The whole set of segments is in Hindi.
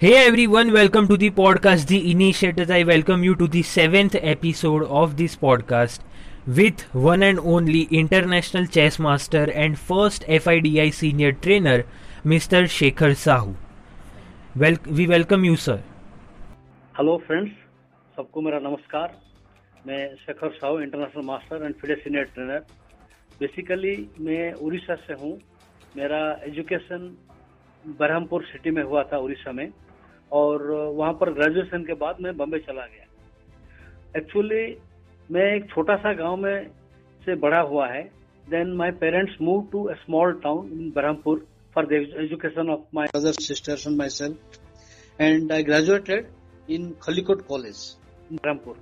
Hey everyone, welcome to the podcast The Initiators. I welcome you to the seventh episode of this podcast with one and only international chess master and first FIDI senior trainer, Mr. Shekhar Sahu. Well, we welcome you, sir. Hello friends सबको मेरा नमस्कार मैं Shekhar Sahu international master and FIDE senior trainer basically मैं उड़ीसा से हूँ मेरा एजुकेशन बरहमपुर सिटी में हुआ था उड़ीसा में और वहाँ पर ग्रेजुएशन के बाद मैं बम्बे चला गया। एक्चुअली मैं एक छोटा सा गाँव में से बड़ा हुआ है। Then my parents move to a small town in Brahmapur for the education of my brother sisters and myself and I graduated in Khallikote college Brahmapur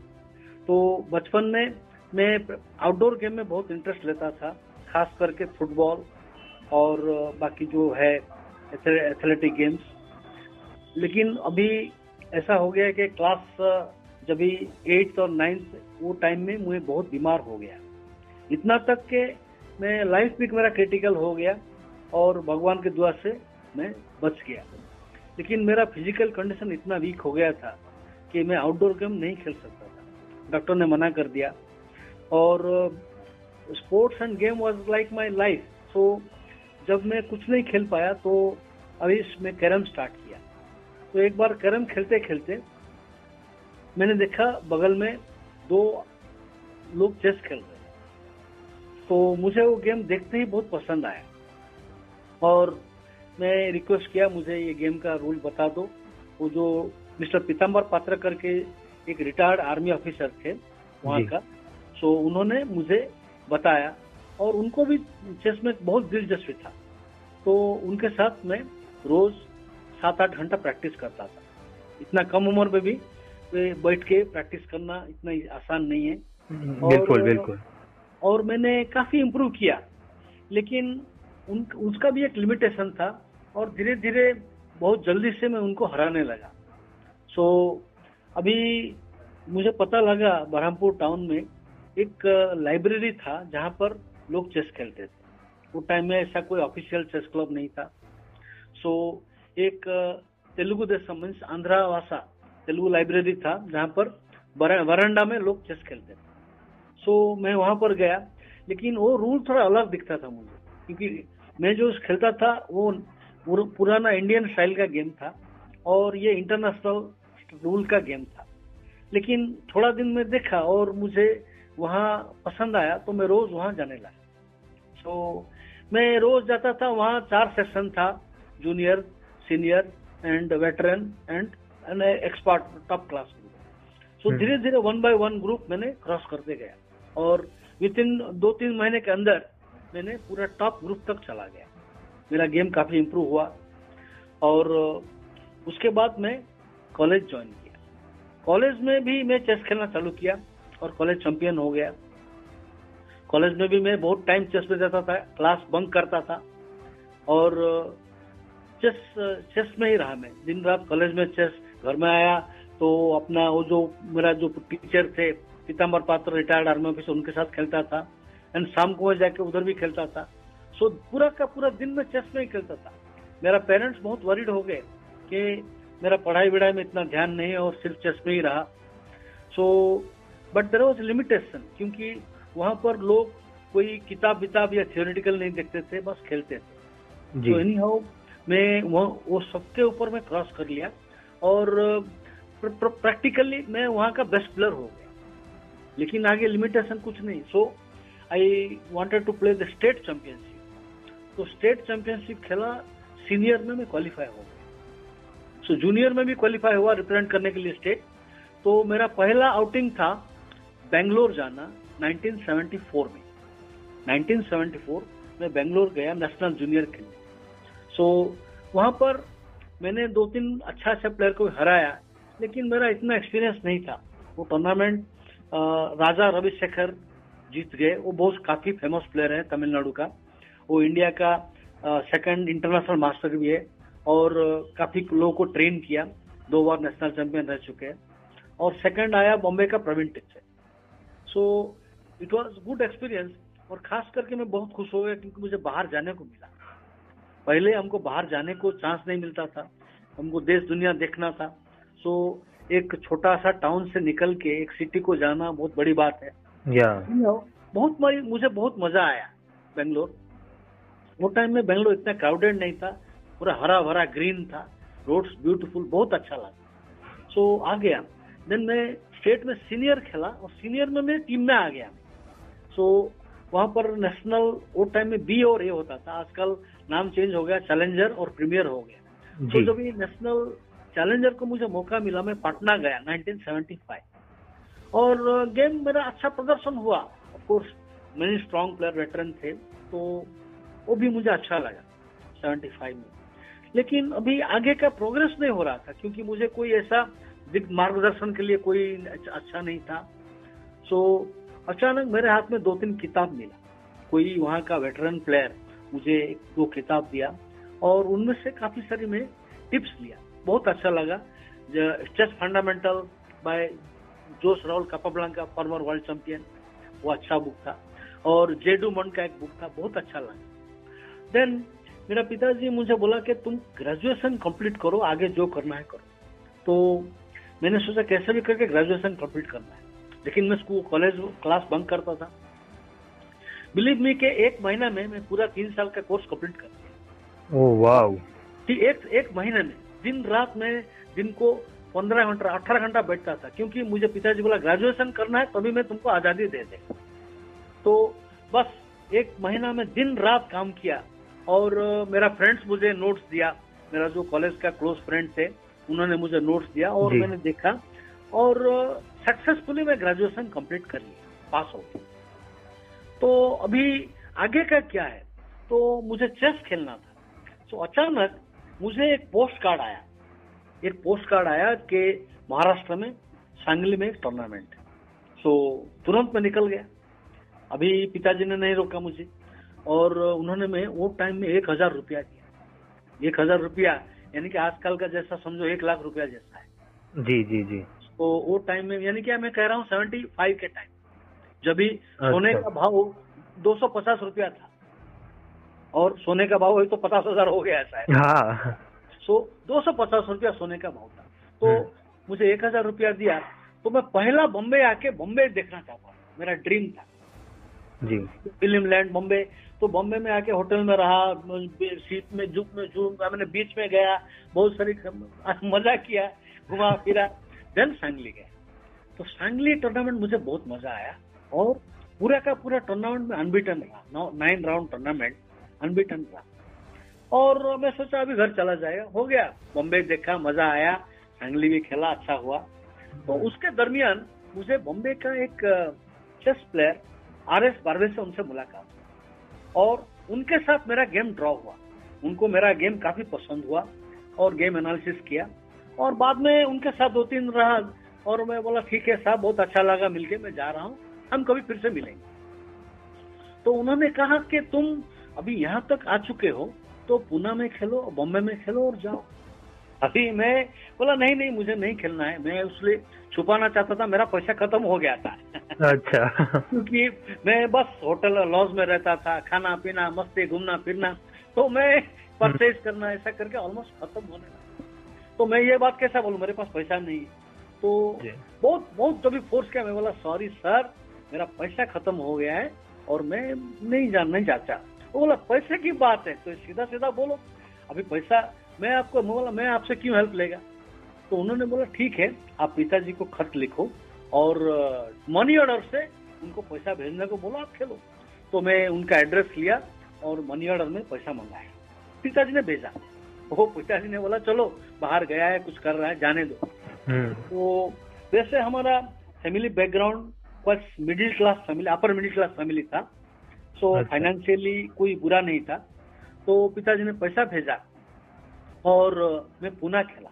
तो बचपन में मैं आउटडोर गेम में बहुत इंटरेस्ट लेता था, खास करके फुटबॉल और बाकी जो है एथलेटिक गेम्स लेकिन अभी ऐसा हो गया कि क्लास जब भी एट्थ और नाइन्थ वो टाइम में मुझे बहुत बीमार हो गया। इतना तक के मैं लाइफ भी मेरा क्रिटिकल हो गया और भगवान के दुआ से मैं बच गया। लेकिन मेरा फ़िज़िकल कंडीशन इतना वीक हो गया था कि मैं आउटडोर गेम नहीं खेल सकता था। डॉक्टर ने मना कर दिया। और sports and game was like my life so जब मैं कुछ नहीं खेल पाया तो अभी मैं कैरम स्टार्ट किया। तो एक बार कैरम खेलते खेलते मैंने देखा बगल में दो लोग चेस खेल रहे तो मुझे वो गेम देखते ही बहुत पसंद आया। और मैं रिक्वेस्ट किया मुझे ये गेम का रूल बता दो। वो जो मिस्टर पीताम्बर पात्र करके एक रिटायर्ड आर्मी ऑफिसर थे वहाँ का। सो उन्होंने मुझे बताया और उनको भी चेस में बहुत दिलचस्पी था। तो उनके साथ मैं रोज सात आठ घंटा प्रैक्टिस करता था। इतना कम उम्र में भी वे बैठ के प्रैक्टिस करना इतना आसान नहीं है। बिल्कुल बिल्कुल। और मैंने काफ़ी इम्प्रूव किया। लेकिन उन, उसका भी एक लिमिटेशन था और धीरे धीरे बहुत जल्दी से मैं उनको हराने लगा। सो so, अभी मुझे पता लगा बरहमपुर टाउन में एक लाइब्रेरी था जहाँ पर लोग चेस खेलते थे। उस टाइम में ऐसा कोई ऑफिशियल चेस क्लब नहीं था। सो एक तेलुगु देशम मीन्स आंध्रा वासा तेलुगु लाइब्रेरी था, जहाँ पर वरंडा में लोग चेस खेलते थे। सो मैं वहाँ पर गया, लेकिन वो रूल थोड़ा अलग दिखता था मुझे, क्योंकि मैं जो खेलता था, वो पुराना इंडियन स्टाइल का गेम था, और ये इंटरनेशनल रूल का गेम था। लेकिन थोड़ा दिन में देखा और मुझे वहाँ पसंद आया तो मैं रोज वहाँ जाने लगा। सो मैं रोज जाता था, वहाँ चार सेशन था junior senior and veteran and expert top class so धीरे धीरे वन बाय वन ग्रुप मैंने क्रॉस करते गया। और विद इन दो तीन महीने के अंदर मैंने पूरा टॉप ग्रुप तक चला गया। मेरा गेम काफ़ी इम्प्रूव हुआ। और उसके बाद मैं कॉलेज ज्वाइन किया। कॉलेज में भी मैं चेस खेलना चालू किया और कॉलेज चैंपियन हो गया। कॉलेज में भी मैं बहुत टाइम चेस में जाता था क्लास बंक करता था। और चेस चेस में ही रहा मैं। दिन रात कॉलेज में चेस घर में आया तो अपना वो जो मेरा जो टीचर थे पीताम्बर पात्र रिटायर्ड आर्मी ऑफिसर उनके साथ खेलता था। एंड शाम को मैं जाके उधर भी खेलता था। सो पूरा का पूरा दिन में चेस में ही खेलता था। मेरा पेरेंट्स बहुत वरीड हो गए कि मेरा पढ़ाई विढ़ाई में इतना ध्यान नहीं है और सिर्फ़ चेस में ही रहा। So but there was limitation क्योंकि वहाँ पर लोग कोई किताब विताब या थियोरिटिकल नहीं देखते थे बस खेलते थे। तो एनी हाउ मैं वो वो सबके ऊपर मैं क्रॉस कर लिया और प्र, प्र, प्रैक्टिकली मैं वहाँ का बेस्ट प्लेयर हो गया। लेकिन आगे लिमिटेशन कुछ नहीं। So I wanted to play the state championship तो स्टेट चैंपियनशिप खेला सीनियर में मैं क्वालिफाई हो गया। सो जूनियर में भी क्वालिफाई हुआ रिप्रेजेंट करने के लिए स्टेट तो मेरा पहला आउटिंग था बेंगलोर जाना 1974 में। 1974 मैं बेंगलोर गया नेशनल जूनियर खेलने। सो so, वहाँ पर मैंने दो तीन अच्छा अच्छा प्लेयर को हराया, लेकिन मेरा इतना एक्सपीरियंस नहीं था। वो टूर्नामेंट राजा रविशेखर जीत गए। वो बहुत काफ़ी फ़ेमस प्लेयर है तमिलनाडु का। वो इंडिया का सेकंड इंटरनेशनल मास्टर भी है और काफ़ी लोगों को ट्रेन किया। दो बार नेशनल चैंपियन रह चुके हैं। और सेकंड आया बॉम्बे का Praveen Thipsay so it was good experience और खास करके मैं बहुत खुश हो गया क्योंकि मुझे बाहर जाने को मिला। पहले हमको बाहर जाने को चांस नहीं मिलता था। हमको देश दुनिया देखना था। सो एक छोटा सा टाउन से निकल के एक सिटी को जाना बहुत बड़ी बात है। या बहुत मुझे बहुत मज़ा आया बेंगलोर। वो टाइम में बेंगलोर इतना क्राउडेड नहीं था। पूरा हरा भरा ग्रीन था। रोड्स ब्यूटीफुल बहुत अच्छा लगा। सो so, आ गया। देन मैं स्टेट में सीनियर खेला और सीनियर में मैं टीम में आ गया। सो so, वहाँ पर नेशनल वो टाइम में बी और ए होता था। आजकल नाम चेंज हो गया चैलेंजर और प्रीमियर हो गया। तो जब ये नेशनल चैलेंजर को मुझे मौका मिला मैं पटना गया 1975 और गेम मेरा अच्छा प्रदर्शन हुआ। ऑफ़ कोर्स मेरे स्ट्रॉन्ग प्लेयर वेटरन थे तो वो भी मुझे अच्छा लगा 75 में। लेकिन अभी आगे का प्रोग्रेस नहीं हो रहा था क्योंकि मुझे कोई ऐसा दिग्ग मार्गदर्शन के लिए कोई अच्छा नहीं था। सो अचानक मेरे हाथ में दो तीन किताब मिला। कोई वहाँ का वेटरन प्लेयर मुझे एक दो किताब दिया और उनमें से काफ़ी सारी मैं टिप्स लिया। बहुत अच्छा लगा। Chess fundamental by Jose Raul Capablanca former world champion वो अच्छा बुक था। और जेडू मन का एक बुक था, बहुत अच्छा लगा। देन मेरा पिताजी मुझे बोला कि तुम ग्रेजुएशन कंप्लीट करो, आगे जो करना है करो। तो मैंने सोचा कैसे भी करके ग्रेजुएशन कंप्लीट करना है। लेकिन मैं स्कूल कॉलेज क्लास बंक करता था। बिलीव मी के एक महीना में मैं पूरा तीन साल का कोर्स कंप्लीट कर दिया ओह वाओ। एक एक महीने में दिन रात में दिन को पंद्रह घंटा अठारह घंटा बैठता था क्योंकि मुझे पिताजी बोला ग्रेजुएशन करना है तभी मैं तुमको आज़ादी दे दे। तो बस एक महीना में दिन रात काम किया और मेरा फ्रेंड्स मुझे नोट्स दिया। मेरा जो कॉलेज का क्लोज फ्रेंड थे उन्होंने मुझे नोट्स दिया और मैंने देखा और सक्सेसफुली मैं ग्रेजुएशन कंप्लीट कर लिया पास हो गया। तो अभी आगे का क्या है? तो मुझे चेस खेलना था। तो अचानक मुझे एक पोस्ट कार्ड आया। एक पोस्ट कार्ड आया कि महाराष्ट्र में सांगली में एक टूर्नामेंट है। सो तुरंत मैं निकल गया। अभी पिताजी ने नहीं रोका मुझे। और उन्होंने मैं वो टाइम में एक हज़ार रुपया दिया। एक हज़ार रुपया यानी कि आजकल का जैसा समझो एक लाख रुपया जैसा है। जी जी जी। तो वो टाइम में यानी क्या मैं कह रहा हूँ सेवेंटी फाइव के टाइम जब सोने अच्छा। का भाव दो सौ पचास रुपया था और सोने का भाव तो पचास हज़ार हो गया ऐसा है। हाँ। सो दो सौ पचास रुपया सोने का भाव था। तो हम्म। मुझे एक हज़ार रुपया दिया तो मैं पहला बॉम्बे आके बॉम्बे देखना चाहता मेरा ड्रीम था। जी। Film land Bombay. तो बॉम्बे में आके होटल में रहा सीट में जुप में जूम मैंने बीच में गया बहुत सारी मज़ा किया घुमा फिरा देन सांगली गया तो सांगली टूर्नामेंट मुझे बहुत मज़ा आया। और पूरा का पूरा टूर्नामेंट में अनबिटन रहा। नाइन राउंड टूर्नामेंट अनबिटन रहा। और मैं सोचा अभी घर चला जाएगा हो गया। बॉम्बे देखा, मज़ा आया। सांगली भी खेला अच्छा हुआ। तो उसके दरमियान मुझे बॉम्बे का एक chess player R S Barve से उनसे मुलाकात और उनके साथ मेरा गेम ड्रॉ हुआ। उनको मेरा गेम काफ़ी पसंद हुआ और गेम एनालिसिस किया। और बाद में उनके साथ दो तीन रहा और मैं बोला, ठीक है साहब, बहुत अच्छा लगा मिलके, मैं जा रहा हूँ। हम कभी फिर से मिलेंगे। तो उन्होंने कहा कि तुम अभी यहाँ तक आ चुके हो तो पुणे में खेलो बॉम्बे में खेलो और जाओ। अभी मैं बोला नहीं नहीं मुझे नहीं खेलना है। मैं उसलिए छुपाना चाहता था मेरा पैसा खत्म हो गया था। अच्छा। क्योंकि मैं बस होटल लॉज में रहता था खाना पीना मस्ती घूमना फिरना तो मैं परचेज करना ऐसा करके ऑलमोस्ट खत्म होने लगा। तो मैं ये बात कैसा बोलूँ? मेरे पास पैसा नहीं है। तो बहुत बहुत जब फोर्स किया। मैं बोला सॉरी सर मेरा पैसा खत्म हो गया है और मैं नहीं जान नहीं चाहता। वो बोला पैसे की बात है। तो सीधा सीधा बोलो अभी पैसा मैं आपको बोला मैं आपसे क्यों हेल्प लेगा? तो उन्होंने बोला ठीक है आप पिताजी को खत लिखो और मनी ऑर्डर से उनको पैसा भेजने को बोला आप खेलो। तो मैं उनका एड्रेस लिया और मनी ऑर्डर में पैसा मंगाया। पिताजी ने भेजा। वो पिताजी ने बोला चलो बाहर गया है कुछ कर रहा है जाने दो। हम्म। तो वैसे हमारा फैमिली बैकग्राउंड कुछ middle class family upper middle class family था। सो so, फाइनेंशियली अच्छा। कोई बुरा नहीं था। तो पिताजी ने पैसा भेजा और मैं पुणे खेला।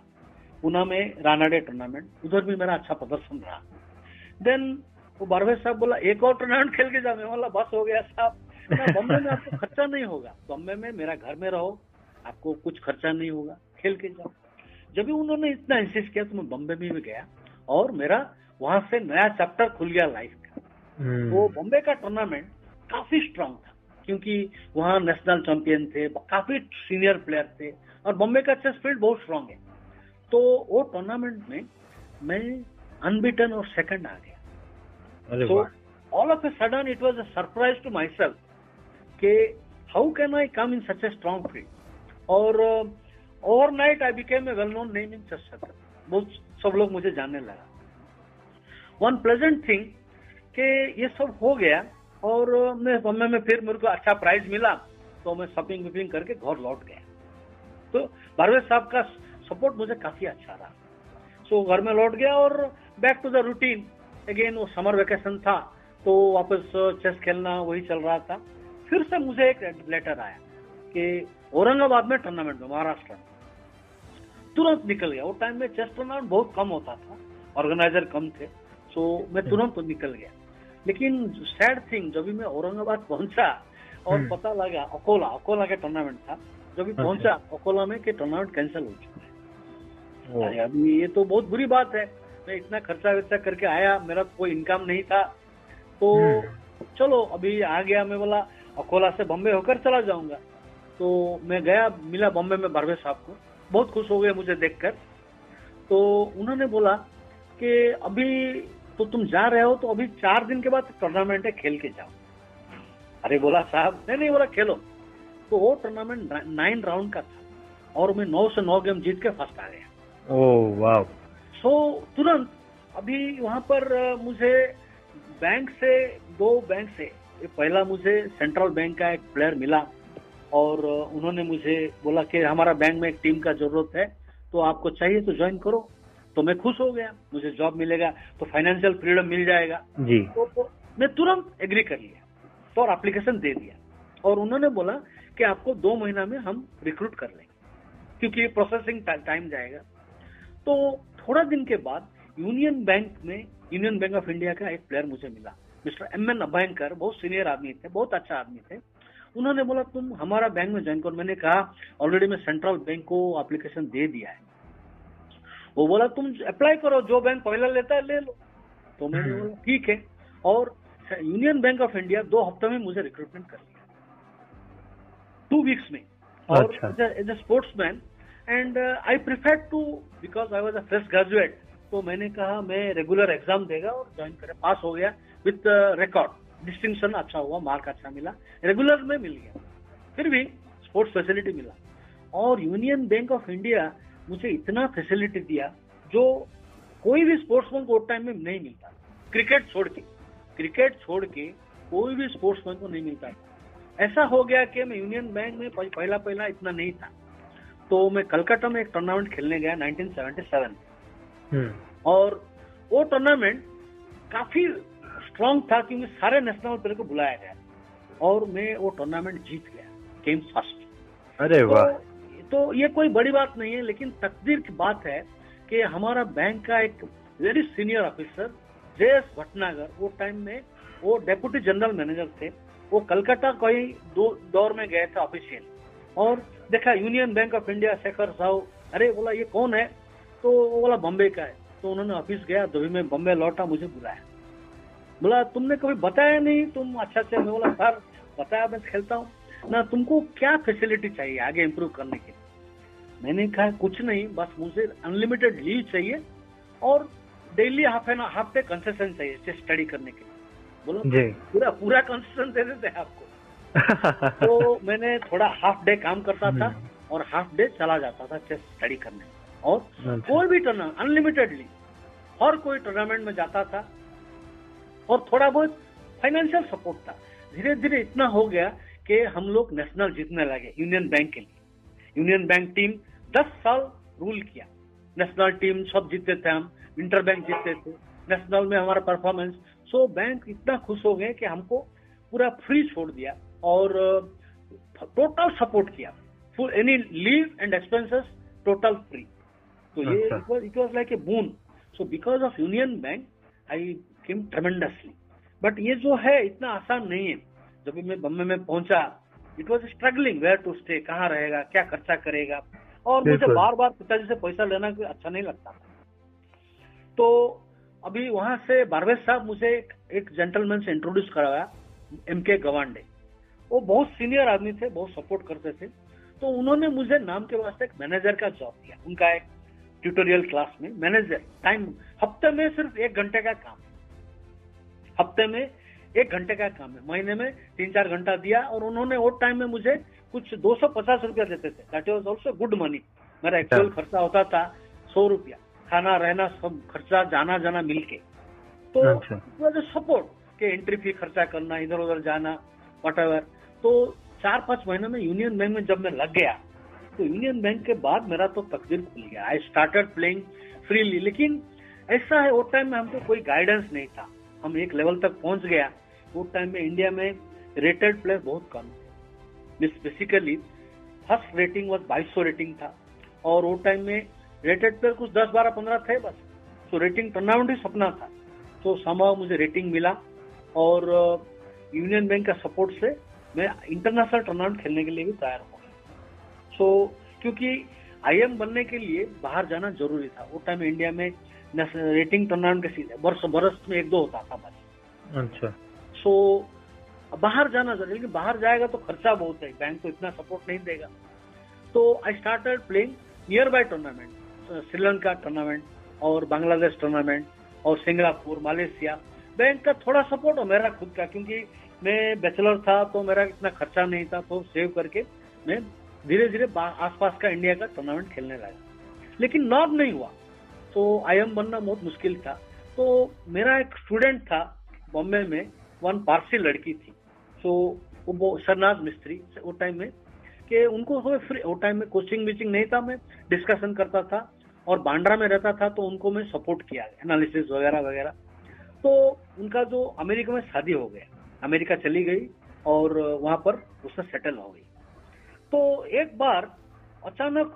पुणे में रानाडे टूर्नामेंट उधर भी मेरा अच्छा प्रदर्शन रहा। देन वो बारवे साहब बोला एक और टूर्नामेंट खेल के जा। मैं बोला बस हो गया साहब। बॉम्बे में आपको खर्चा नहीं होगा। बॉम्बे में मेरा घर में रहो आपको कुछ खर्चा नहीं होगा। खेल के जाओ। जब भी उन्होंने इतना इंसिस्ट किया तो मैं बॉम्बे में भी गया और मेरा वहाँ से नया चैप्टर खुल गया लाइफ का। हम्म। वो बॉम्बे का टूर्नामेंट काफ़ी स्ट्रांग था क्योंकि वहाँ नेशनल चैंपियन थे काफ़ी सीनियर प्लेयर थे और बॉम्बे का चेस फ़ील्ड बहुत स्ट्रांग है। तो वो टूर्नामेंट में मैं अनबिटन और सेकंड आ गया। अरे so all of a sudden it was a surprise to myself कि how can I come in such a strong field? और overnight I became a well known name in chess circle बहुत सब लोग मुझे जानने लगा। वन प्लेजेंट थिंग कि ये सब हो गया और uh, मैं बम्बे में फिर मेरे को अच्छा प्राइज मिला तो मैं शॉपिंग विपिंग करके घर लौट गया। तो भारवेज साहब का सपोर्ट मुझे काफ़ी अच्छा रहा। सो घर में लौट गया और back to the routine again वो समर वेकेशन था तो वापस चेस खेलना वही चल रहा था। फिर से मुझे एक लेटर आया कि औरंगाबाद में टूर्नामेंट में महाराष्ट्र में। तुरंत निकल गया। वो टाइम में चेस टूर्नामेंट बहुत कम होता था ऑर्गेनाइजर कम थे। सो मैं तुरंत निकल गया। लेकिन सैड थिंग जब भी मैं औरंगाबाद पहुँचा और हम्म। पता लगा अकोला अकोला का टूर्नामेंट था जब भी पहुँचा अकोला में कि टूर्नामेंट कैंसिल हो चुका है। अरे अभी ये तो बहुत बुरी बात है। मैं इतना खर्चा वर्चा करके आया मेरा कोई इनकम नहीं था। तो हम्म। चलो अभी आ गया मैं बोला अकोला से बॉम्बे होकर चला जाऊँगा। तो मैं गया मिला बॉम्बे में बारवे साहब को। बहुत खुश हो गए मुझे देखकर। तो उन्होंने बोला कि अभी तो तुम जा रहे हो तो अभी चार दिन के बाद टूर्नामेंट है खेल के जाओ। अरे बोला साहब नहीं नहीं बोला खेलो। तो वो टूर्नामेंट नाइन राउंड का था और मैं नौ से नौ गेम जीत के फ़र्स्ट आ गया। ओह वाह सो तुरंत अभी वहाँ पर मुझे बैंक से दो बैंक से पहला मुझे सेंट्रल बैंक का एक प्लेयर मिला और उन्होंने मुझे बोला कि हमारा बैंक में एक टीम का ज़रूरत है तो आपको चाहिए तो ज्वाइन करो। तो मैं खुश हो गया मुझे जॉब मिलेगा तो फाइनेंशियल फ्रीडम मिल जाएगा। जी। तो, तो मैं तुरंत एग्री कर लिया तो और एप्लीकेशन दे दिया। और उन्होंने बोला कि आपको दो महीना में हम रिक्रूट कर लेंगे क्योंकि प्रोसेसिंग टाइम जाएगा। तो थोड़ा दिन के बाद यूनियन बैंक में यूनियन बैंक ऑफ़ इंडिया का एक प्लेयर मुझे मिला मिस्टर एम एन अभयंकर बहुत सीनियर आदमी थे बहुत अच्छा आदमी थे। उन्होंने बोला तुम हमारा बैंक में ज्वाइन करो। मैंने कहा ऑलरेडी मैं सेंट्रल बैंक को एप्लीकेशन दे दिया है। वो बोला तुम अप्लाई करो जो बैंक पहला लेता है ले लो। तो मैंने हम्म। बोला ठीक है। और यूनियन बैंक ऑफ़ इंडिया दो हफ़्ते में मुझे रिक्रूटमेंट कर लिया। टू वीक्स में। और। As a sportsman and I prefer to because I was a fresh graduate तो मैंने कहा मैं रेगुलर एग्ज़ाम देगा और ज्वाइन करे। पास हो गया विथ रिकॉर्ड डिस्टिंक्शन अच्छा हुआ मार्क अच्छा मिला। रेगुलर में मिल गया। फिर भी स्पोर्ट्स फैसिलिटी मिला। और यूनियन बैंक ऑफ़ इंडिया मुझे इतना फैसिलिटी दिया जो कोई भी स्पोर्ट्समैन को टाइम में नहीं मिलता। क्रिकेट छोड़ के क्रिकेट छोड़ के कोई भी स्पोर्ट्समैन को नहीं मिलता ऐसा हो गया कि मैं यूनियन बैंक में पहला पहला इतना नहीं था। तो मैं कलकत्ता में एक टूर्नामेंट खेलने गया 1977 में। हम्म। और वो टूर्नामेंट काफ़ी स्ट्रांग था क्योंकि सारे नेशनल प्लेयर को बुलाया गया। और मैं वो टूर्नामेंट जीत गया केम फ़र्स्ट अरे वाह। तो, तो ये कोई बड़ी बात नहीं है, लेकिन तकदीर की बात है कि हमारा बैंक का एक वेरी सीनियर ऑफिसर जयस भटनागर, वो टाइम में वो डेप्यूटी जनरल मैनेजर थे। वो कलकत्ता कोई दो, दौर में गए थे ऑफिशियल और देखा Union Bank of India Shekhar Sahu अरे बोला, ये कौन है? तो वो बोला, बॉम्बे का है। तो उन्होंने ऑफ़िस गया तो भी मैं, बॉम्बे लौटा, मुझे बुलाया। बोला, तुमने कभी बताया नहीं? तुम अच्छा से? मैं बोला, सर, बताया, मैं खेलता हूँ। ना, तुमको क्या फैसिलिटी चाहिए आगे इम्प्रूव करने के मैंने कहा कुछ नहीं बस मुझे अनलिमिटेड लीव चाहिए और daily half an half day concession चाहिए स्टडी करने के लिए. बोला पूरा पूरा कंसेशन दे देते हैं आपको. तो मैंने थोड़ा हाफ़ डे काम करता था हम्म। और हाफ़ डे चला जाता था चेस स्टडी करने और अच्छा। कोई भी टूर्नामेंट अनलिमिटेडली हर कोई टूर्नामेंट में जाता था और थोड़ा बहुत फाइनेंशियल सपोर्ट था। धीरे धीरे इतना हो गया कि हम लोग नेशनल जीतने लगे यूनियन बैंक के लिए। यूनियन बैंक टीम 10 साल रूल किया। नेशनल टीम सब जीतते थे हम इंटर बैंक जीतते थे नेशनल में हमारा परफॉर्मेंस सो बैंक इतना खुश हो गए कि हमको पूरा फ्री छोड़ दिया और टोटल सपोर्ट किया। Full any leave and expenses total free तो ये। It was like a boon so because of Union Bank I came tremendously but ये जो है इतना आसान नहीं है। जब मैं बम्बे में पहुँचा it was struggling where to stay कहाँ रहेगा क्या खर्चा करेगा। और मुझे बार बार पिताजी से पैसा लेना अच्छा नहीं लगता। तो अभी वहाँ से बारवेज साहब मुझे एक, एक जेंटलमैन से इंट्रोड्यूस कराया एम के गवांडे वो बहुत सीनियर आदमी थे बहुत सपोर्ट करते थे। तो उन्होंने मुझे नाम के वास्ते एक मैनेजर का जॉब दिया। उनका एक ट्यूटोरियल क्लास में मैनेजर टाइम हफ़्ते में सिर्फ़ एक घंटे का काम। हफ़्ते में एक घंटे का काम है। महीने में तीन चार घंटा दिया और उन्होंने वो टाइम में मुझे कुछ दो सौ पचास रुपया देते थे। That was also good money मेरा एक्चुअल अच्छा। खर्चा होता था सौ रुपया। खाना रहना सब खर्चा जाना जाना मिलके। तो। सपोर्ट के एंट्री फ़ी खर्चा करना इधर उधर जाना वट तो चार पाँच महीने में यूनियन बैंक में जब मैं लग गया तो यूनियन बैंक के बाद मेरा तो तकदीर खुल गया। आई स्टार्टेड प्लेइंग फ्रीली लेकिन ऐसा है वो टाइम में हमको कोई गाइडेंस नहीं था। हम एक लेवल तक पहुँच गया। वो टाइम में इंडिया में रेटेड प्लेयर बहुत कम। थे बेसिकली फ़र्स्ट रेटिंग वॉज़ बाईस सौ रेटिंग था। और वो टाइम में रेटेड प्लेयर कुछ दस बारह पंद्रह थे बस। तो रेटिंग टर्नआउट ही सपना था। तो संभव मुझे रेटिंग मिला। और यूनियन बैंक का सपोर्ट से मैं इंटरनेशनल टूर्नामेंट खेलने के लिए भी तैयार हो गया सो क्योंकि आईएम बनने के लिए बाहर जाना ज़रूरी था। वो टाइम इंडिया में रेटिंग टूर्नामेंट के सीधे बरस बरस में एक दो होता था बस। अच्छा। सो बाहर जाना ज़रूरी लेकिन बाहर जाएगा तो खर्चा बहुत है बैंक तो इतना सपोर्ट नहीं देगा। तो I started playing nearby tournament Sri Lanka tournament और बांग्लादेश टूर्नामेंट और सिंगापुर, मलेशिया। बैंक का थोड़ा सपोर्ट हो मेरा खुद का, क्योंकि मैं बैचलर था तो मेरा इतना खर्चा नहीं था तो सेव करके मैं धीरे धीरे आसपास का इंडिया का टूर्नामेंट खेलने लगा लेकिन नॉब नहीं हुआ तो आई एम बनना बहुत मुश्किल था। तो मेरा एक स्टूडेंट था, बॉम्बे में वन पारसी लड़की थी। तो वो सरनाज मिस्त्री वो टाइम में, कि उनको फ्री वो टाइम में कोचिंग विचिंग नहीं था, मैं डिस्कशन करता था और बांड्रा में रहता था तो उनको मैं सपोर्ट किया एनालिसिस वगैरह वगैरह। तो उनका जो अमेरिका में शादी हो गया, अमेरिका चली गई और वहाँ पर उससे सेटल हो गई। तो एक बार अचानक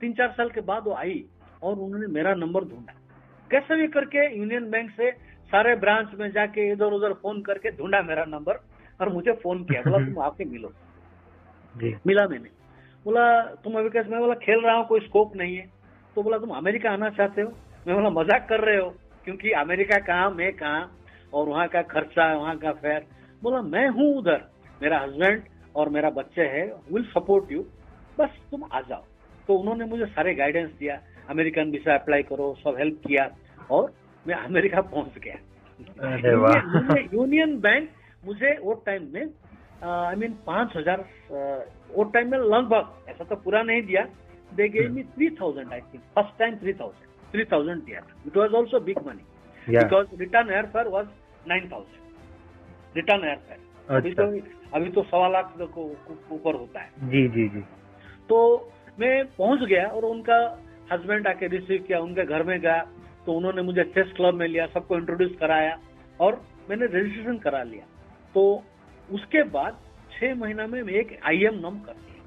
तीन चार साल के बाद वो आई और उन्होंने मेरा नंबर ढूंढा। कैसे भी करके यूनियन बैंक से सारे ब्रांच में जाके इधर उधर फ़ोन करके ढूंढा मेरा नंबर और मुझे फ़ोन किया। बोला तुम आके मिलो। जी। मिला मैंने। बोला तुम अभी कैसे मैं बोला खेल रहा हूँ कोई स्कोप नहीं है। तो बोला तुम अमेरिका आना चाहते हो? मैं बोला मज़ाक कर रहे हो क्योंकि अमेरिका कहाँ मैं कहाँ और वहाँ का खर्चा वहाँ का फेयर बोला मैं हूँ उधर मेरा हस्बैंड और मेरा बच्चे है विल सपोर्ट यू बस तुम आ जाओ। तो उन्होंने मुझे सारे गाइडेंस दिया अमेरिकन वीसा अप्लाई करो सब हेल्प किया और मैं अमेरिका पहुँच गया। यूनियन बैंक मुझे वो टाइम में आई मीन पाँच हज़ार वो टाइम में लगभग ऐसा तो पूरा नहीं दिया। They gave me three thousand I think first time three thousand three thousand दिया it was also big money because return airfare was nine thousand return airfare अभी। तो अभी तो सवा लाख को को- ऊपर होता है। जी जी जी। तो मैं पहुँच गया और उनका हस्बैंड आके रिसीव किया। उनके घर में गया। तो उन्होंने मुझे चेस क्लब में लिया, सबको इंट्रोड्यूस कराया और मैंने रजिस्ट्रेशन करा लिया। तो उसके बाद छह महीना में एक आईएम नम कर दिया।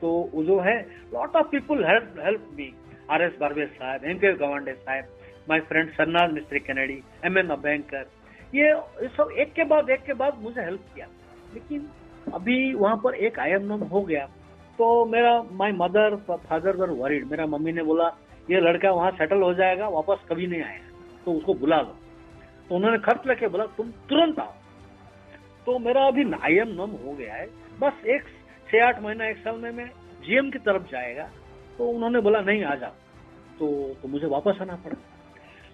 तो जो है lot of people help me R S Barve sahab M K Gawande साहब माय फ्रेंड सरनाज मिस्त्री कैनेडी एम एन बैंकर ये सब एक के बाद, एक के बाद मुझे हेल्प किया। लेकिन अभी वहाँ पर एक आई एम नम हो गया। तो मेरा my mother father were worried मेरा मम्मी ने बोला ये लड़का वहाँ सेटल हो जाएगा वापस कभी नहीं आएगा। तो उसको बुला लो। तो उन्होंने खर्च लेके बोला तुम तुरंत आओ। तो मेरा अभी आईएम नम हो गया है। बस एक छह आठ महीना एक साल में मैं जीएम की तरफ़ जाएगा। तो उन्होंने बोला नहीं आ जाओ। तो तो मुझे वापस आना पड़ा।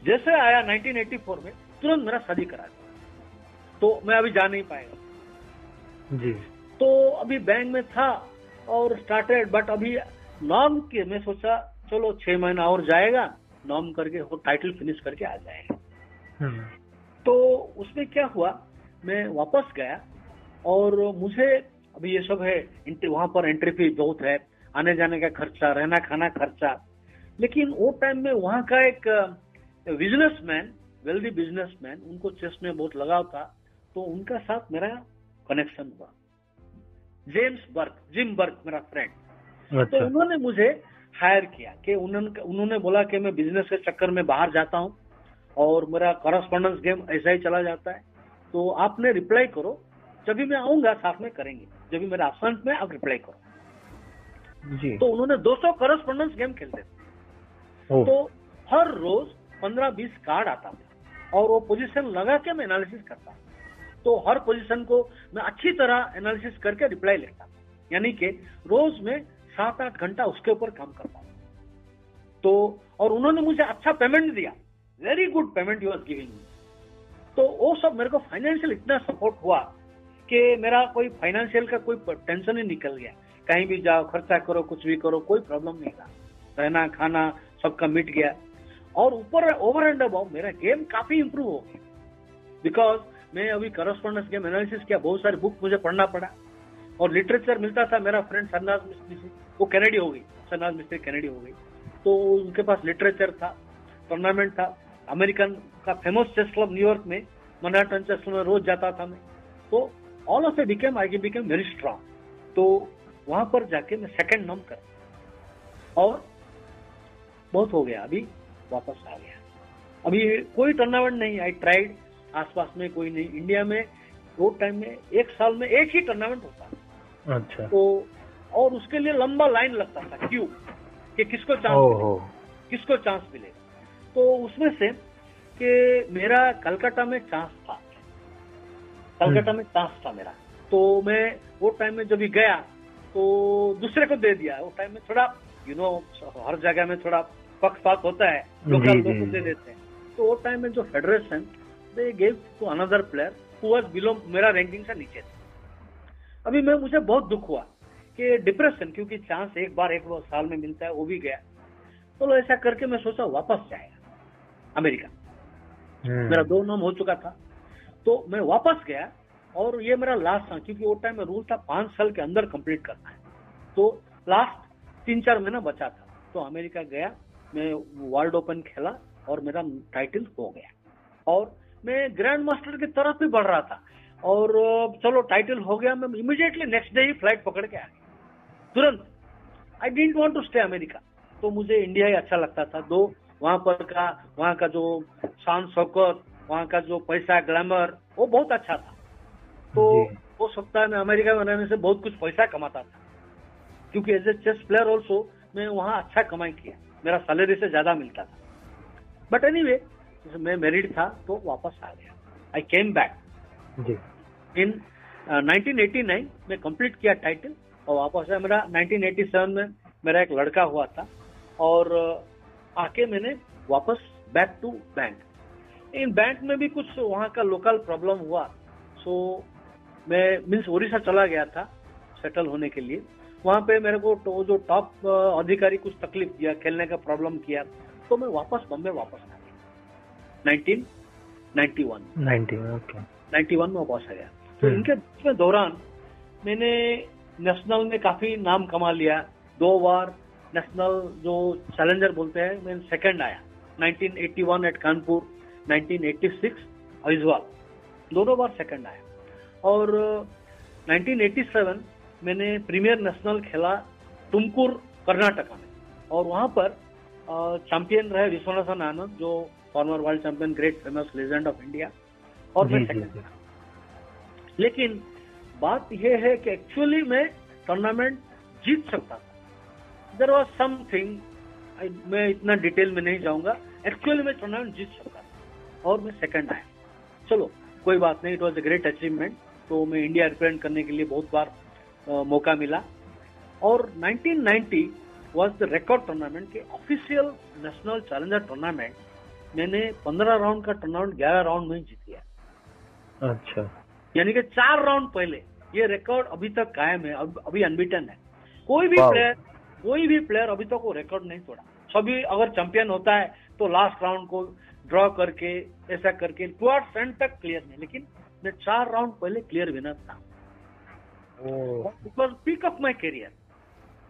जैसे आया 1984 में तुरंत मेरा शादी करा दिया। तो मैं अभी जा नहीं पाएगा जी। तो अभी बैंक में था और स्टार्टेड बट अभी नॉर्म के मैं सोचा चलो छह महीना और जाएगा नॉर्म करके वो टाइटल फिनिश करके आ जाएगा। हम्म, तो उसमें क्या हुआ मैं वापस गया और मुझे अभी ये सब है वहाँ पर एंट्री फ़ी बहुत है आने जाने का खर्चा रहना खाना खर्चा। लेकिन वो टाइम में वहाँ का एक बिजनेसमैन वेल्दी बिजनेसमैन उनको चेस में बहुत लगाव था तो उनका साथ मेरा कनेक्शन हुआ। जेम्स बर्क जिम बर्क मेरा फ्रेंड अच्छा। तो अच्छा। उन्होंने मुझे हायर किया कि उन्होंने उन्होंने बोला कि मैं बिज़नेस के चक्कर में बाहर जाता हूँ और मेरा करस्पॉन्डेंस गेम ऐसा ही चला जाता है। तो आपने रिप्लाई करो। जब भी मैं आऊँगा साथ में करेंगे। जब भी मेरा absent में आप रिप्लाई करो। जी। तो उन्होंने 200 करस्पॉन्डेंस गेम खेलते थे। तो हर रोज 15-20 कार्ड आता था और वो पोजीशन लगा के मैं एनालिसिस करता तो हर पोजीशन को मैं अच्छी तरह एनालिसिस करके रिप्लाई लेता यानी कि रोज में सात आठ घंटा उसके ऊपर काम करता तो और उन्होंने मुझे अच्छा पेमेंट दिया। Very good payment you are giving तो वो सब मेरे को फाइनेंशियल इतना सपोर्ट हुआ कि मेरा कोई फाइनेंशियल का कोई टेंशन ही निकल गया। कहीं भी जाओ, खर्चा करो, कुछ भी करो, कोई प्रॉब्लम नहीं था। रहना, खाना, सबका मिट गया। और ऊपर ओवर एंड अब मेरा गेम काफ़ी इंप्रूव हो गया। बिकॉज़ मैं अभी करस्पॉन्डेंस गेम एनालिसिस किया, बहुत सारे बुक मुझे पढ़ना पड़ा। और लिटरेचर मिलता था मेरा फ्रेंड सरनाज मिस्त्री से। वो कैनेडी हो गई। सरनाज मिस्त्री कैनेडी हो गई। तो उनके पास लिटरेचर था टूर्नामेंट था। अमेरिकन का famous chess club New York में मनाटन चेस में रोज जाता था मैं। तो all of a became I became very strong तो वहाँ पर जाके मैं सेकंड नंबर कर और बहुत हो गया। अभी वापस आ गया। अभी कोई टूर्नामेंट नहीं आई ट्राइड आसपास में कोई नहीं। इंडिया में वो टाइम में एक साल में एक ही टूर्नामेंट होता। अच्छा। तो और उसके लिए लंबा लाइन लगता था क्यों? कि किसको चांस किसको चांस मिलेगा? तो उसमें से कि मेरा कलकत्ता में चांस था। कलकत्ता में चांस था मेरा। तो मैं वो टाइम में जब भी गया तो दूसरे को दे दिया। वो टाइम में थोड़ा यू नो हर जगह में थोड़ा पक्षपात होता है लोकल लोग दे देते हैं। तो वो टाइम में जो federation they gave to another player who was below मेरा रैंकिंग से नीचे था। अभी मैं मुझे बहुत दुख हुआ कि डिप्रेशन क्योंकि चांस एक बार एक बार साल में मिलता है वो भी गया। तो ऐसा करके मैं सोचा वापस जाएगा अमेरिका। हम्म। मेरा दो नाम हो चुका था। तो मैं वापस गया और ये मेरा लास्ट था क्योंकि वो टाइम में रूल था पाँच साल के अंदर कंप्लीट करना है। तो लास्ट तीन चार महीना बचा था। तो अमेरिका गया मैं वर्ल्ड ओपन खेला और मेरा टाइटल हो गया। और मैं ग्रैंड मास्टर की तरफ़ भी बढ़ रहा था। और चलो टाइटल हो गया मैं इमिडिएटली नेक्स्ट डे ही फ़्लाइट पकड़ के आ गया। तुरंत। I didn't want to stay America तो मुझे इंडिया ही अच्छा लगता था। दो वहाँ पर का वहाँ का जो शान शौकत वहाँ का जो पैसा ग्लैमर वो बहुत अच्छा था। तो हो सकता है मैं अमेरिका में रहने से बहुत कुछ पैसा कमाता था। क्योंकि as a chess player also मैं वहाँ अच्छा कमाई किया। मेरा सैलरी से ज़्यादा मिलता था। बट एनी anyway, मैं मेरिड था तो वापस आ गया। आई केम बैक इन uh, 1989 में कंप्लीट किया टाइटल और वापस आया मेरा 1987 में मेरा एक लड़का हुआ था और uh, आके मैंने वापस back to bank in bank में भी कुछ वहाँ का लोकल प्रॉब्लम हुआ सो मैं मीन्स उड़ीसा चला गया था सेटल होने के लिए. वहाँ पे मेरे को तो जो टॉप अधिकारी कुछ तकलीफ़ दिया खेलने का प्रॉब्लम किया तो मैं वापस बम्बे वापस आ गया. Nineteen ninety one. Ninety one में वापस आ गया. तो। इनके में दौरान मैंने नेशनल में काफ़ी नाम कमा लिया। दो बार नेशनल जो चैलेंजर बोलते हैं मैं सेकंड आया। 1981 एट कानपुर 1986 आइजवाल। दोनों बार सेकंड आया। और 1987 मैंने प्रीमियर नेशनल खेला तुमकुर कर्नाटका में। और वहाँ पर चैंपियन रहे विश्वनाथन आनंद जो former world champion great famous legend of India और मैं सेकंड लेकिन बात यह है कि एक्चुअली मैं टूर्नामेंट जीत सकता था। देर वॉज़ समथिंग मैं इतना डिटेल में नहीं जाऊँगा। एक्चुअली मैं टूर्नामेंट जीत सकता था और मैं सेकंड आया। चलो कोई बात नहीं it was a great achievement तो मैं इंडिया रिप्रेजेंट करने के लिए बहुत बार आ, मौका मिला। और 1990 वॉज़ द रिकॉर्ड टूर्नामेंट के ऑफिशियल नेशनल चैलेंजर टूर्नामेंट मैंने 15 राउंड का टूर्नामेंट 11 राउंड में जीत गया अच्छा। यानी कि चार राउंड पहले। ये रिकॉर्ड अभी तक कायम है अभी अनबिटन है। कोई भी प्लेयर कोई भी प्लेयर अभी तक वो रिकॉर्ड नहीं तोड़ा। सभी अगर चैंपियन होता है तो लास्ट राउंड को ड्रॉ करके ऐसा करके टुवर्ड्स एंड तक क्लियर नहीं। लेकिन मैं चार राउंड पहले क्लियर विनर था। Because peak of my career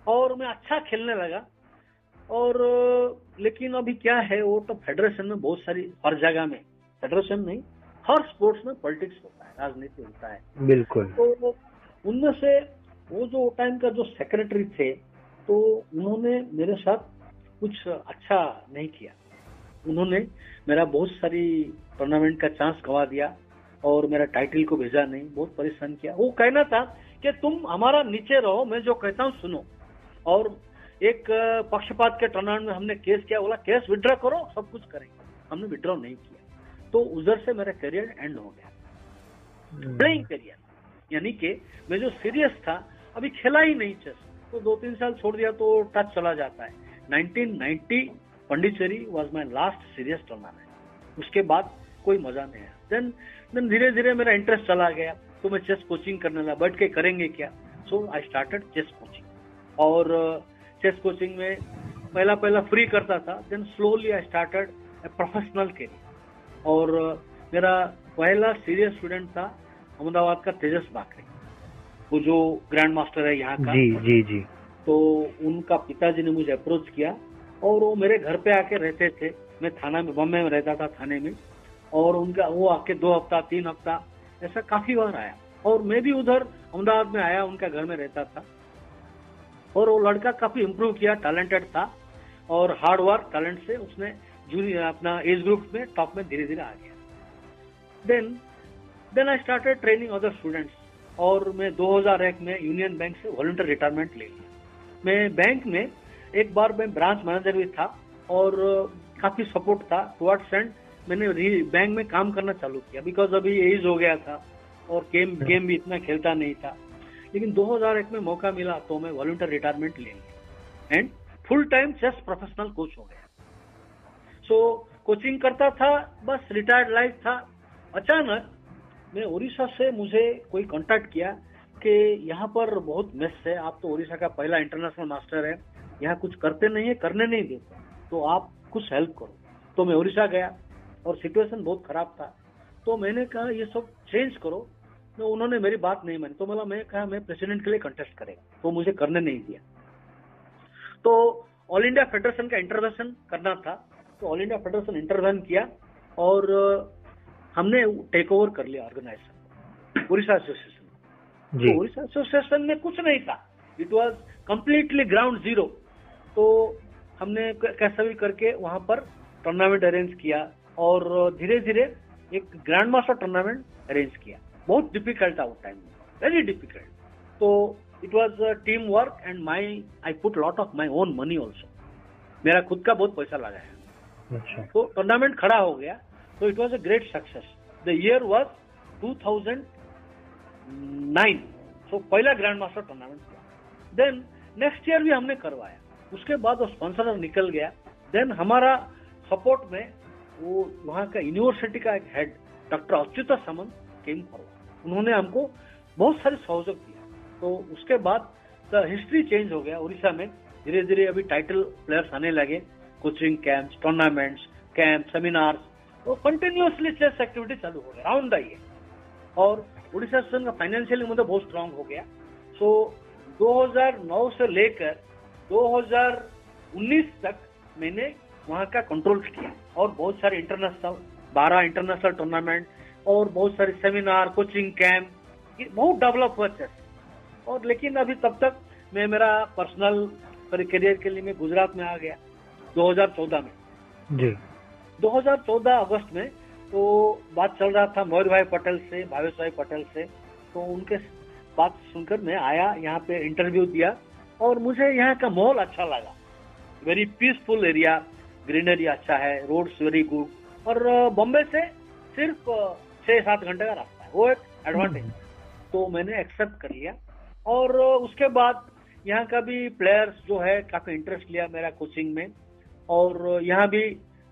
और मैं अच्छा खेलने लगा। और लेकिन अभी क्या है वो तो फेडरेशन में बहुत सारी हर जगह में। फेडरेशन नहीं हर स्पोर्ट्स में पॉलिटिक्स होता है राजनीति होता है। बिल्कुल। तो उनमें से वो जो टाइम का जो सेक्रेटरी थे तो उन्होंने मेरे साथ कुछ अच्छा नहीं किया। उन्होंने मेरा बहुत सारी टूर्नामेंट का चांस गवा दिया और मेरा टाइटल को भेजा नहीं बहुत परेशान किया। वो कहना था कि तुम हमारा नीचे रहो मैं जो कहता हूँ सुनो। और एक पक्षपात के टूर्नामेंट में हमने केस किया बोला केस विड्रॉ करो सब कुछ करेंगे। हमने विड्रॉ नहीं किया। तो उधर से मेरा करियर एंड हो गया। प्लेइंग हम्म। करियर यानी कि मैं जो सीरियस था अभी खेला ही नहीं चेस तो दो तीन साल छोड़ दिया तो टच चला जाता है। 1990 Pondicherry was my last serious tournament उसके बाद कोई मज़ा नहीं आया। देन देन धीरे धीरे मेरा इंटरेस्ट चला गया। तो मैं चेस कोचिंग करने लगा। बैठ के करेंगे क्या? So I started chess coaching और चेस uh, कोचिंग में पहला पहला फ्री करता था। Then slowly I started professional career और मेरा पहला सीरियस स्टूडेंट था अहमदाबाद का तेजस बाकरे वो जो ग्रैंड मास्टर है यहाँ का। जी जी जी। तो उनका पिताजी ने मुझे अप्रोच किया और वो मेरे घर पे आके रहते थे। मैं थाना में बम्बे में रहता था थाने में। और उनका वो आके दो हफ़्ता तीन हफ़्ता ऐसा काफ़ी बार आया। और मैं भी उधर अहमदाबाद में आया उनका घर में रहता था। और वो लड़का काफ़ी इम्प्रूव किया टैलेंटेड था। और हार्ड वर्क टैलेंट से उसने जूनियर अपना एज ग्रुप में टॉप में धीरे धीरे आ गया। Then then I started training other students और मैं 2001 में यूनियन बैंक से वॉलंटियर रिटायरमेंट ले लिया। मैं बैंक में एक बार मैं ब्रांच मैनेजर भी था और काफ़ी सपोर्ट था। टुवर्ड्स एंड मैंने बैंक में काम करना चालू किया बिकॉज़ अभी एज हो गया था और गेम गेम भी इतना खेलता नहीं था। लेकिन 2001 में मौका मिला तो मैं वॉलंटियर रिटायरमेंट ले लिया। And full time chess professional coach हो गया। सो so, कोचिंग करता था बस रिटायर्ड लाइफ था। अचानक मैं उड़ीसा से मुझे कोई कांटेक्ट किया कि यहाँ पर बहुत मेस है। आप तो उड़ीसा का पहला इंटरनेशनल मास्टर है। यहाँ कुछ करते नहीं है करने नहीं देते तो आप कुछ हेल्प करो। तो मैं उड़ीसा गया और सिचुएशन बहुत खराब था। तो मैंने कहा ये सब चेंज करो। तो उन्होंने मेरी बात नहीं मानी। तो मतलब मैं कहा मैं प्रेसिडेंट के लिए कंटेस्ट करेगा तो मुझे करने नहीं दिया। तो ऑल इंडिया फेडरेशन का इंटरवेंशन करना था। तो ऑल इंडिया फेडरेशन इंटरवेन किया और हमने टेक ओवर कर लिया ऑर्गेनाइजेशन उड़ीसा एसोसिएशन तो उड़ीसा एसोसिएशन में कुछ नहीं था। It was completely ground zero तो हमने कैसा भी करके वहाँ पर टूर्नामेंट अरेंज किया और धीरे धीरे एक ग्रैंड मास्टर टूर्नामेंट अरेंज किया। बहुत डिफ़िकल्ट था उस टाइम में। वेरी डिफ़िकल्ट तो it was team work and my I put lot of my own money also मेरा खुद का बहुत पैसा लगाया। अच्छा। तो टूर्नामेंट खड़ा हो गया। तो it was a great success the year was two thousand nine so पहला ग्रैंड मास्टर टूर्नामेंट हुआ। देन नेक्स्ट ईयर भी हमने करवाया। उसके बाद वो स्पॉन्सर निकल गया। देन हमारा सपोर्ट में वो वहाँ का यूनिवर्सिटी का एक head doctor Achyuta Samanta came forward उन्होंने हमको बहुत सारे सहयोग दिया। तो उसके बाद द हिस्ट्री चेंज हो गया। उड़ीसा में धीरे धीरे अभी टाइटल प्लेयर्स आने लगे। Coaching camps tournaments camp seminars तो कंटिन्यूसली चेस एक्टिविटी चालू हो गया राउंड द ईयर और उड़ीसा का फाइनेंशियली मुझे बहुत स्ट्रांग हो गया। सो so, 2009 से लेकर 2019 तक मैंने वहाँ का कंट्रोल किया। और बहुत सारे इंटरनेशनल बारह इंटरनेशनल टूर्नामेंट और बहुत सारे सेमिनार कोचिंग कैंप बहुत डेवलप हुआ चेस और लेकिन अभी तब तक मैं मेरा पर्सनल करियर के लिए मैं गुजरात में आ गया। 2014 में। जी। 2014 अगस्त में तो बात चल रहा था मयूर भाई पटेल से भावेश भाई पटेल से तो उनके बात सुनकर मैं आया यहाँ पे इंटरव्यू दिया और मुझे यहाँ का माहौल अच्छा लगा। वेरी पीसफुल एरिया ग्रीनरी अच्छा है रोड्स वेरी गुड और बॉम्बे से सिर्फ़ छह सात घंटे का रास्ता है वो एक एडवांटेज। तो मैंने एक्सेप्ट कर लिया और उसके बाद यहाँ का भी प्लेयर्स जो है काफ़ी इंटरेस्ट लिया मेरा कोचिंग में। और यहाँ भी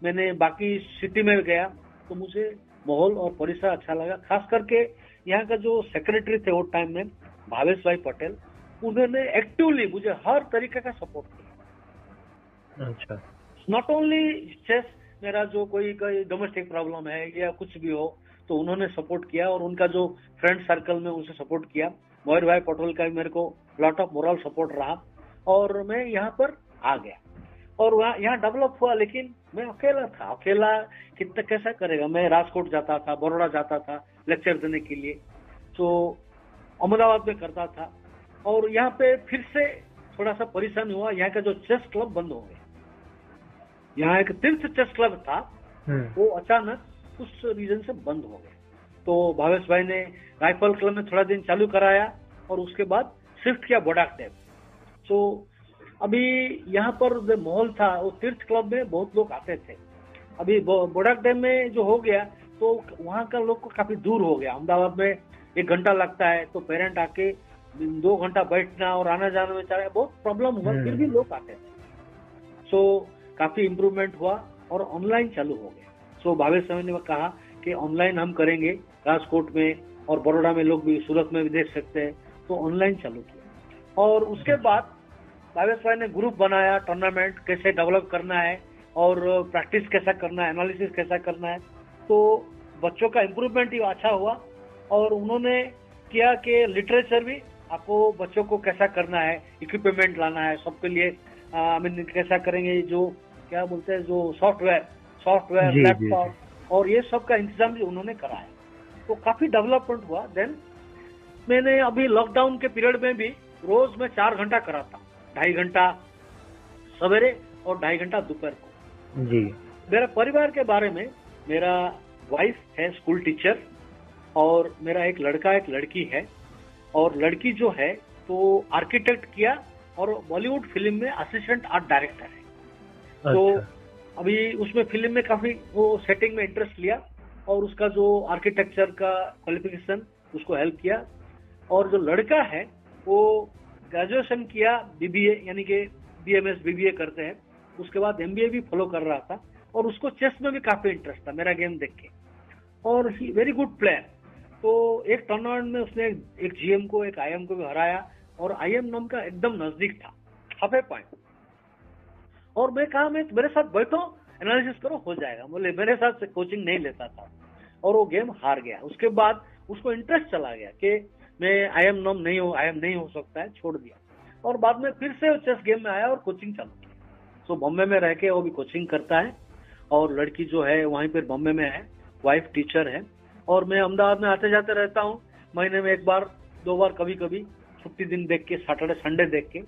मैंने बाकी सिटी में गया तो मुझे माहौल और परिसर अच्छा लगा। खास करके यहाँ का जो सेक्रेटरी थे वो टाइम में भावेश भाई पटेल उन्होंने एक्टिवली मुझे हर तरीके का सपोर्ट किया। अच्छा। नॉट ओनली चेस मेरा जो कोई कोई डोमेस्टिक प्रॉब्लम है या कुछ भी हो तो उन्होंने सपोर्ट किया और उनका जो फ्रेंड सर्कल में उनसे सपोर्ट किया। मोहर भाई पटेल का भी मेरे को लॉट ऑफ़ मोरल सपोर्ट रहा और मैं यहाँ पर आ गया। और वहाँ यहाँ डेवलप हुआ लेकिन मैं अकेला था। अकेला कितना कैसा करेगा? मैं राजकोट जाता था बड़ोड़ा जाता था लेक्चर देने के लिए। तो अहमदाबाद में करता था। और यहाँ पे फिर से थोड़ा सा परेशान हुआ। यहाँ का जो चेस क्लब बंद हो गया। यहाँ एक तीर्थ चेस क्लब था। हम्म। वो अचानक उस रीजन से बंद हो गया। तो भावेश भाई ने राइफल क्लब में थोड़ा दिन चालू कराया और उसके बाद शिफ्ट किया बोडाक डैम तो अभी यहाँ पर जो माहौल था वो तीर्थ क्लब में बहुत लोग आते थे। अभी बोडाक डैम में जो हो गया तो वहाँ का लोग को काफ़ी दूर हो गया। अहमदाबाद में एक घंटा लगता है तो पेरेंट आके दो घंटा बैठना और आना जाना में चाहे बहुत प्रॉब्लम हुआ फिर भी लोग आते थे। सो काफ़ी इम्प्रूवमेंट हुआ और ऑनलाइन चालू हो गया। सो भावेश समय ने कहा कि ऑनलाइन हम करेंगे राजकोट में और बड़ोड़ा में लोग भी सूरत में भी देख सकते हैं। तो ऑनलाइन चालू किया। और उसके बाद भावेश भाई ने ग्रुप बनाया टूर्नामेंट कैसे डेवलप करना है और प्रैक्टिस कैसा करना है एनालिसिस कैसा करना है। तो बच्चों का इम्प्रूवमेंट ही अच्छा हुआ और उन्होंने किया कि लिटरेचर भी आपको बच्चों को कैसा करना है इक्विपमेंट लाना है सबके लिए आई मीन कैसा करेंगे जो क्या बोलते हैं जो सॉफ्टवेयर सॉफ्टवेयर लैपटॉप और ये सब का इंतज़ाम भी उन्होंने करा है तो काफ़ी डेवलपमेंट हुआ। देन मैंने अभी लॉकडाउन के पीरियड में भी रोज में चार घंटा करा था ढाई घंटा सवेरे और ढाई घंटा दोपहर को। जी। मेरा परिवार के बारे में मेरा वाइफ है स्कूल टीचर और मेरा एक लड़का एक लड़की है और लड़की जो है तो आर्किटेक्ट किया और बॉलीवुड फ़िल्म में असिस्टेंट आर्ट डायरेक्टर है। तो अच्छा। तो अभी उसमें फ़िल्म में काफ़ी वो सेटिंग में इंटरेस्ट लिया और उसका जो आर्किटेक्चर का क्वालिफिकेशन उसको हेल्प किया और जो लड़का है वो ग्रेजुएशन किया बीबीए यानी कि बीएमएस बीबीए करते हैं। उसके बाद एमबीए भी फॉलो कर रहा था और उसको चेस में भी काफ़ी इंटरेस्ट था, मेरा गेम देख के। और ही वेरी गुड प्लेयर तो एक टूर्नामेंट में उसने एक जीएम को, एक आईएम को भी हराया और आईएम नाम का एकदम नज़दीक था हाफ़ ए पॉइंट और मैं कहा, मैं मेरे साथ बैठो एनालिसिस करो, हो जाएगा। बोले, मेरे साथ से कोचिंग नहीं लेता था। और वो गेम हार गया। उसके बाद उसको इंटरेस्ट चला गया कि मैं आई एम नॉम नहीं हो आई एम नहीं हो सकता है छोड़ दिया। और बाद में फिर से चेस गेम में आया और कोचिंग चालू किया। सो so, बॉम्बे में रह के वो भी कोचिंग करता है। और लड़की जो है वहीं पर बॉम्बे में है वाइफ टीचर है। और मैं अहमदाबाद में आते जाते रहता हूँ महीने में एक बार दो बार कभी कभी छुट्टी दिन देख के सैटरडे संडे देख के।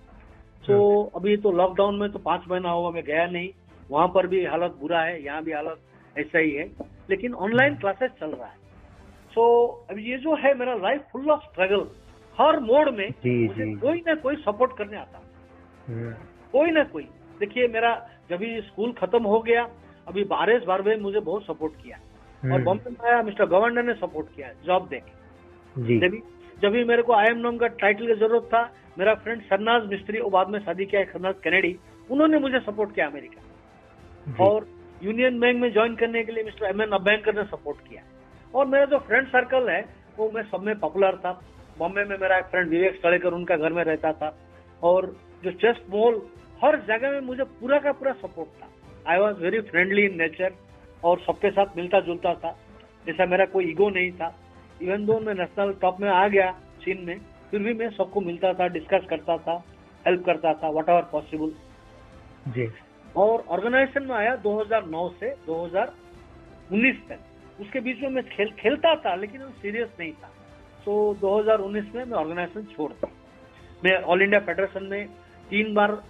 तो अभी तो लॉकडाउन में तो पाँच महीना हुआ मैं गया नहीं। वहाँ पर भी हालत बुरा है यहाँ भी हालत ऐसा ही है। लेकिन ऑनलाइन क्लासेस चल रहा है। सो so, अभी ये जो है मेरा लाइफ फुल ऑफ़ स्ट्रगल हर मोड में जी, मुझे जी. कोई ना कोई सपोर्ट करने आता हम्म। कोई ना कोई। देखिए मेरा जब स्कूल खत्म हो गया अभी बारिश बारवे मुझे बहुत सपोर्ट किया। और हम्म। बॉम्बे में आया मिस्टर गवर्नर ने सपोर्ट किया जॉब दे जब जब भी मेरे को आई एम नोम का टाइटल की ज़रूरत था मेरा फ्रेंड सरनाज मिस्त्री और बाद में शादी किया सरनाज कैनेडी उन्होंने मुझे सपोर्ट किया अमेरिका। और यूनियन बैंक में ज्वाइन करने के लिए मिस्टर एम एन अबैंकर ने सपोर्ट किया। और मेरा जो फ्रेंड सर्कल है वो मैं सब में पॉपुलर था। बॉम्बे में मेरा एक फ्रेंड विवेक स्टड़ेकर उनका घर में रहता था। और जो चेस्ट मॉल हर जगह में मुझे पूरा का पूरा सपोर्ट था। I was very friendly in nature और सबके साथ मिलता जुलता था। जैसा मेरा कोई ईगो नहीं था। इवन दो मैं नेशनल टॉप में आ गया चीन में फिर भी मैं सबको मिलता था डिस्कस करता था हेल्प करता था वट एवर पॉसिबल जी। और ऑर्गेनाइजेशन में आया 2009 से 2019 तक। उसके बीच में मैं खेल, खेलता था, लेकिन सीरियस नहीं था। तो 2019 में मैं ऑर्गेनाइजेशन छोड़ दी मैं ऑल इंडिया फेडरेशन में तीन बार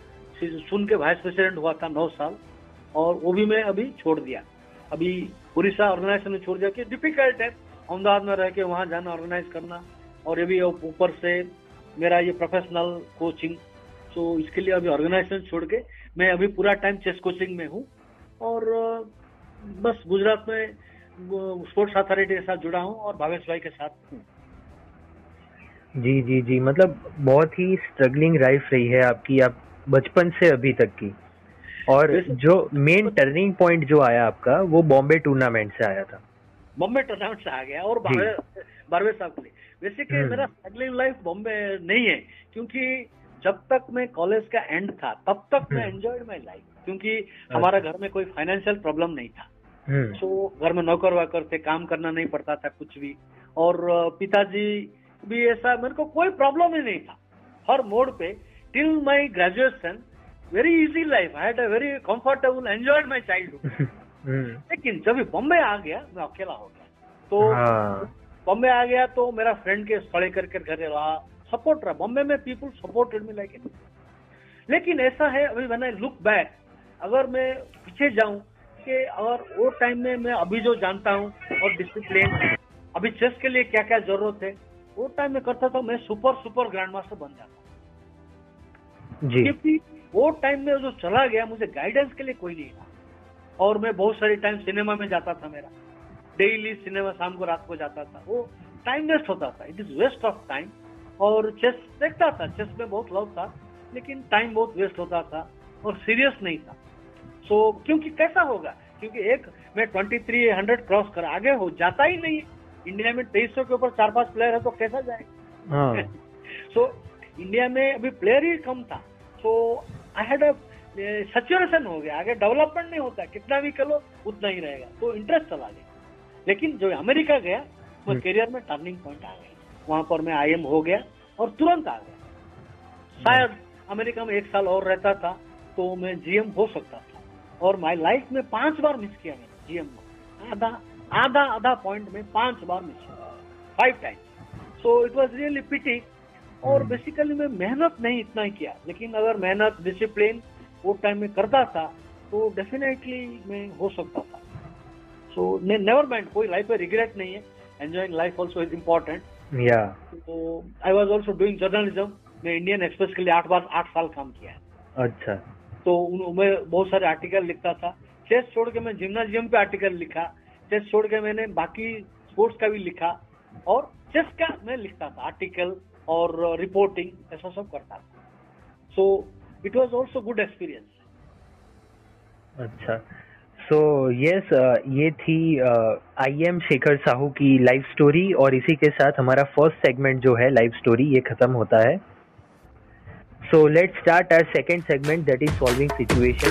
सुन के वाइस प्रेसिडेंट हुआ था नौ साल, और वो भी मैं अभी छोड़ दिया। अभी उड़ीसा ऑर्गेनाइजेशन में छोड़ दिया कि डिफ़िकल्ट है, अहमदाबाद में रह के वहाँ जाना ऑर्गेनाइज करना, और ये भी ऊपर से मेरा ये प्रोफेशनल कोचिंग तो इसके लिए अभी ऑर्गेनाइजेशन छोड़ के मैं अभी पूरा टाइम चेस कोचिंग में हूँ। और, बस गुजरात में स्पोर्ट्स अथॉरिटी के साथ जुड़ा हूँ और भावेश भाई के साथ हूँ। जी जी जी। मतलब बहुत ही स्ट्रगलिंग लाइफ रही है आपकी आप बचपन से अभी तक की। और जो मेन टर्निंग पॉइंट जो आया आपका वो बॉम्बे टूर्नामेंट से आया था। बॉम्बे टूर्नामेंट से आ गया और बारहवें साहब के लिए। वैसे कि हम्म। मेरा स्ट्रगलिंग लाइफ बॉम्बे नहीं है क्योंकि जब तक मैं कॉलेज का एंड था तब तक मैं एंजॉयड माई लाइफ क्योंकि अच्छा। हमारा घर में कोई फाइनेंशियल प्रॉब्लम नहीं था। तो घर में नौकर वाकर थे काम करना नहीं पड़ता था कुछ भी। और पिताजी भी ऐसा मेरे को कोई प्रॉब्लम ही नहीं था। हर मोड पे till my graduation very easy life I had a very comfortable enjoyed my childhood लेकिन जब बॉम्बे आ गया मैं अकेला हो गया। तो हाँ। बॉम्बे आ गया तो मेरा फ्रेंड के सड़े करके घर रहा। सपोर्ट रहा। बॉम्बे में पीपल सपोर्टेड मी लाइक लेकिन ऐसा है अभी मैंने लुक बैक अगर मैं पीछे जाऊँ कि अगर वो टाइम में मैं अभी जो जानता हूँ और डिसिप्लिन अभी चेस के लिए क्या क्या ज़रूरत है वो टाइम में करता था मैं सुपर सुपर ग्रैंड मास्टर बन जाता जी। क्योंकि वो टाइम में जो चला गया मुझे गाइडेंस के लिए कोई नहीं था। और मैं बहुत सारी टाइम सिनेमा में जाता था मेरा। डेली सिनेमा शाम को रात को जाता था। वो टाइम वेस्ट होता था। It is waste of time और चेस देखता था। चेस में बहुत लव था। लेकिन टाइम बहुत वेस्ट होता था। और सीरियस नहीं था। सो so, क्योंकि कैसा होगा? क्योंकि एक मैं ट्वेंटी थ्री हंड्रेड क्रॉस कर आगे हो जाता ही नहीं। इंडिया में तेईस सौ के ऊपर चार पाँच प्लेयर है तो कैसा जाए? सो इंडिया में अभी प्लेयर ही कम था। सो आई हैड अ सचुरेशन हो गया। आगे डेवलपमेंट नहीं होता। कितना भी करो उतना ही रहेगा। तो इंटरेस्ट चला गया। लेकिन जो अमेरिका गया वो करियर हम्म। में टर्निंग पॉइंट आ गया। वहाँ पर मैं आईएम हो गया और तुरंत आ गया। शायद अमेरिका में एक साल और रहता था तो मैं जीएम हो सकता था। और माय लाइफ में पाँच बार मिस किया मैंने जीएम में आधा आधा आधा पॉइंट में पाँच बार मिस किया five times so it was really pity और बेसिकली हम्म। मैं मेहनत नहीं इतना ही किया। लेकिन अगर मेहनत डिसिप्लिन वो टाइम में करता था तो डेफिनेटली मैं हो सकता था। सो नेवर माइंड कोई लाइफ में रिग्रेट नहीं है। Enjoying life also is important तो I was also doing journalism मैं इंडियन एक्सप्रेस के लिए आठ बार आठ साल काम किया है। अच्छा। तो मैं बहुत सारे आर्टिकल लिखता था। चेस छोड़ के मैं जिम्नाजियम पे आर्टिकल लिखा। चेस छोड़ के मैंने बाकी स्पोर्ट्स का भी लिखा। और चेस का मैं लिखता था आर्टिकल और रिपोर्टिंग ऐसा सब करता था। So it was also good experience अच्छा। So so, yes yes, uh, ये थी आई एम शेखर साहू की लाइफ स्टोरी और इसी के साथ हमारा फ़र्स्ट सेगमेंट जो है लाइफ स्टोरी ये खत्म होता है। So let's start our second segment that is solving situation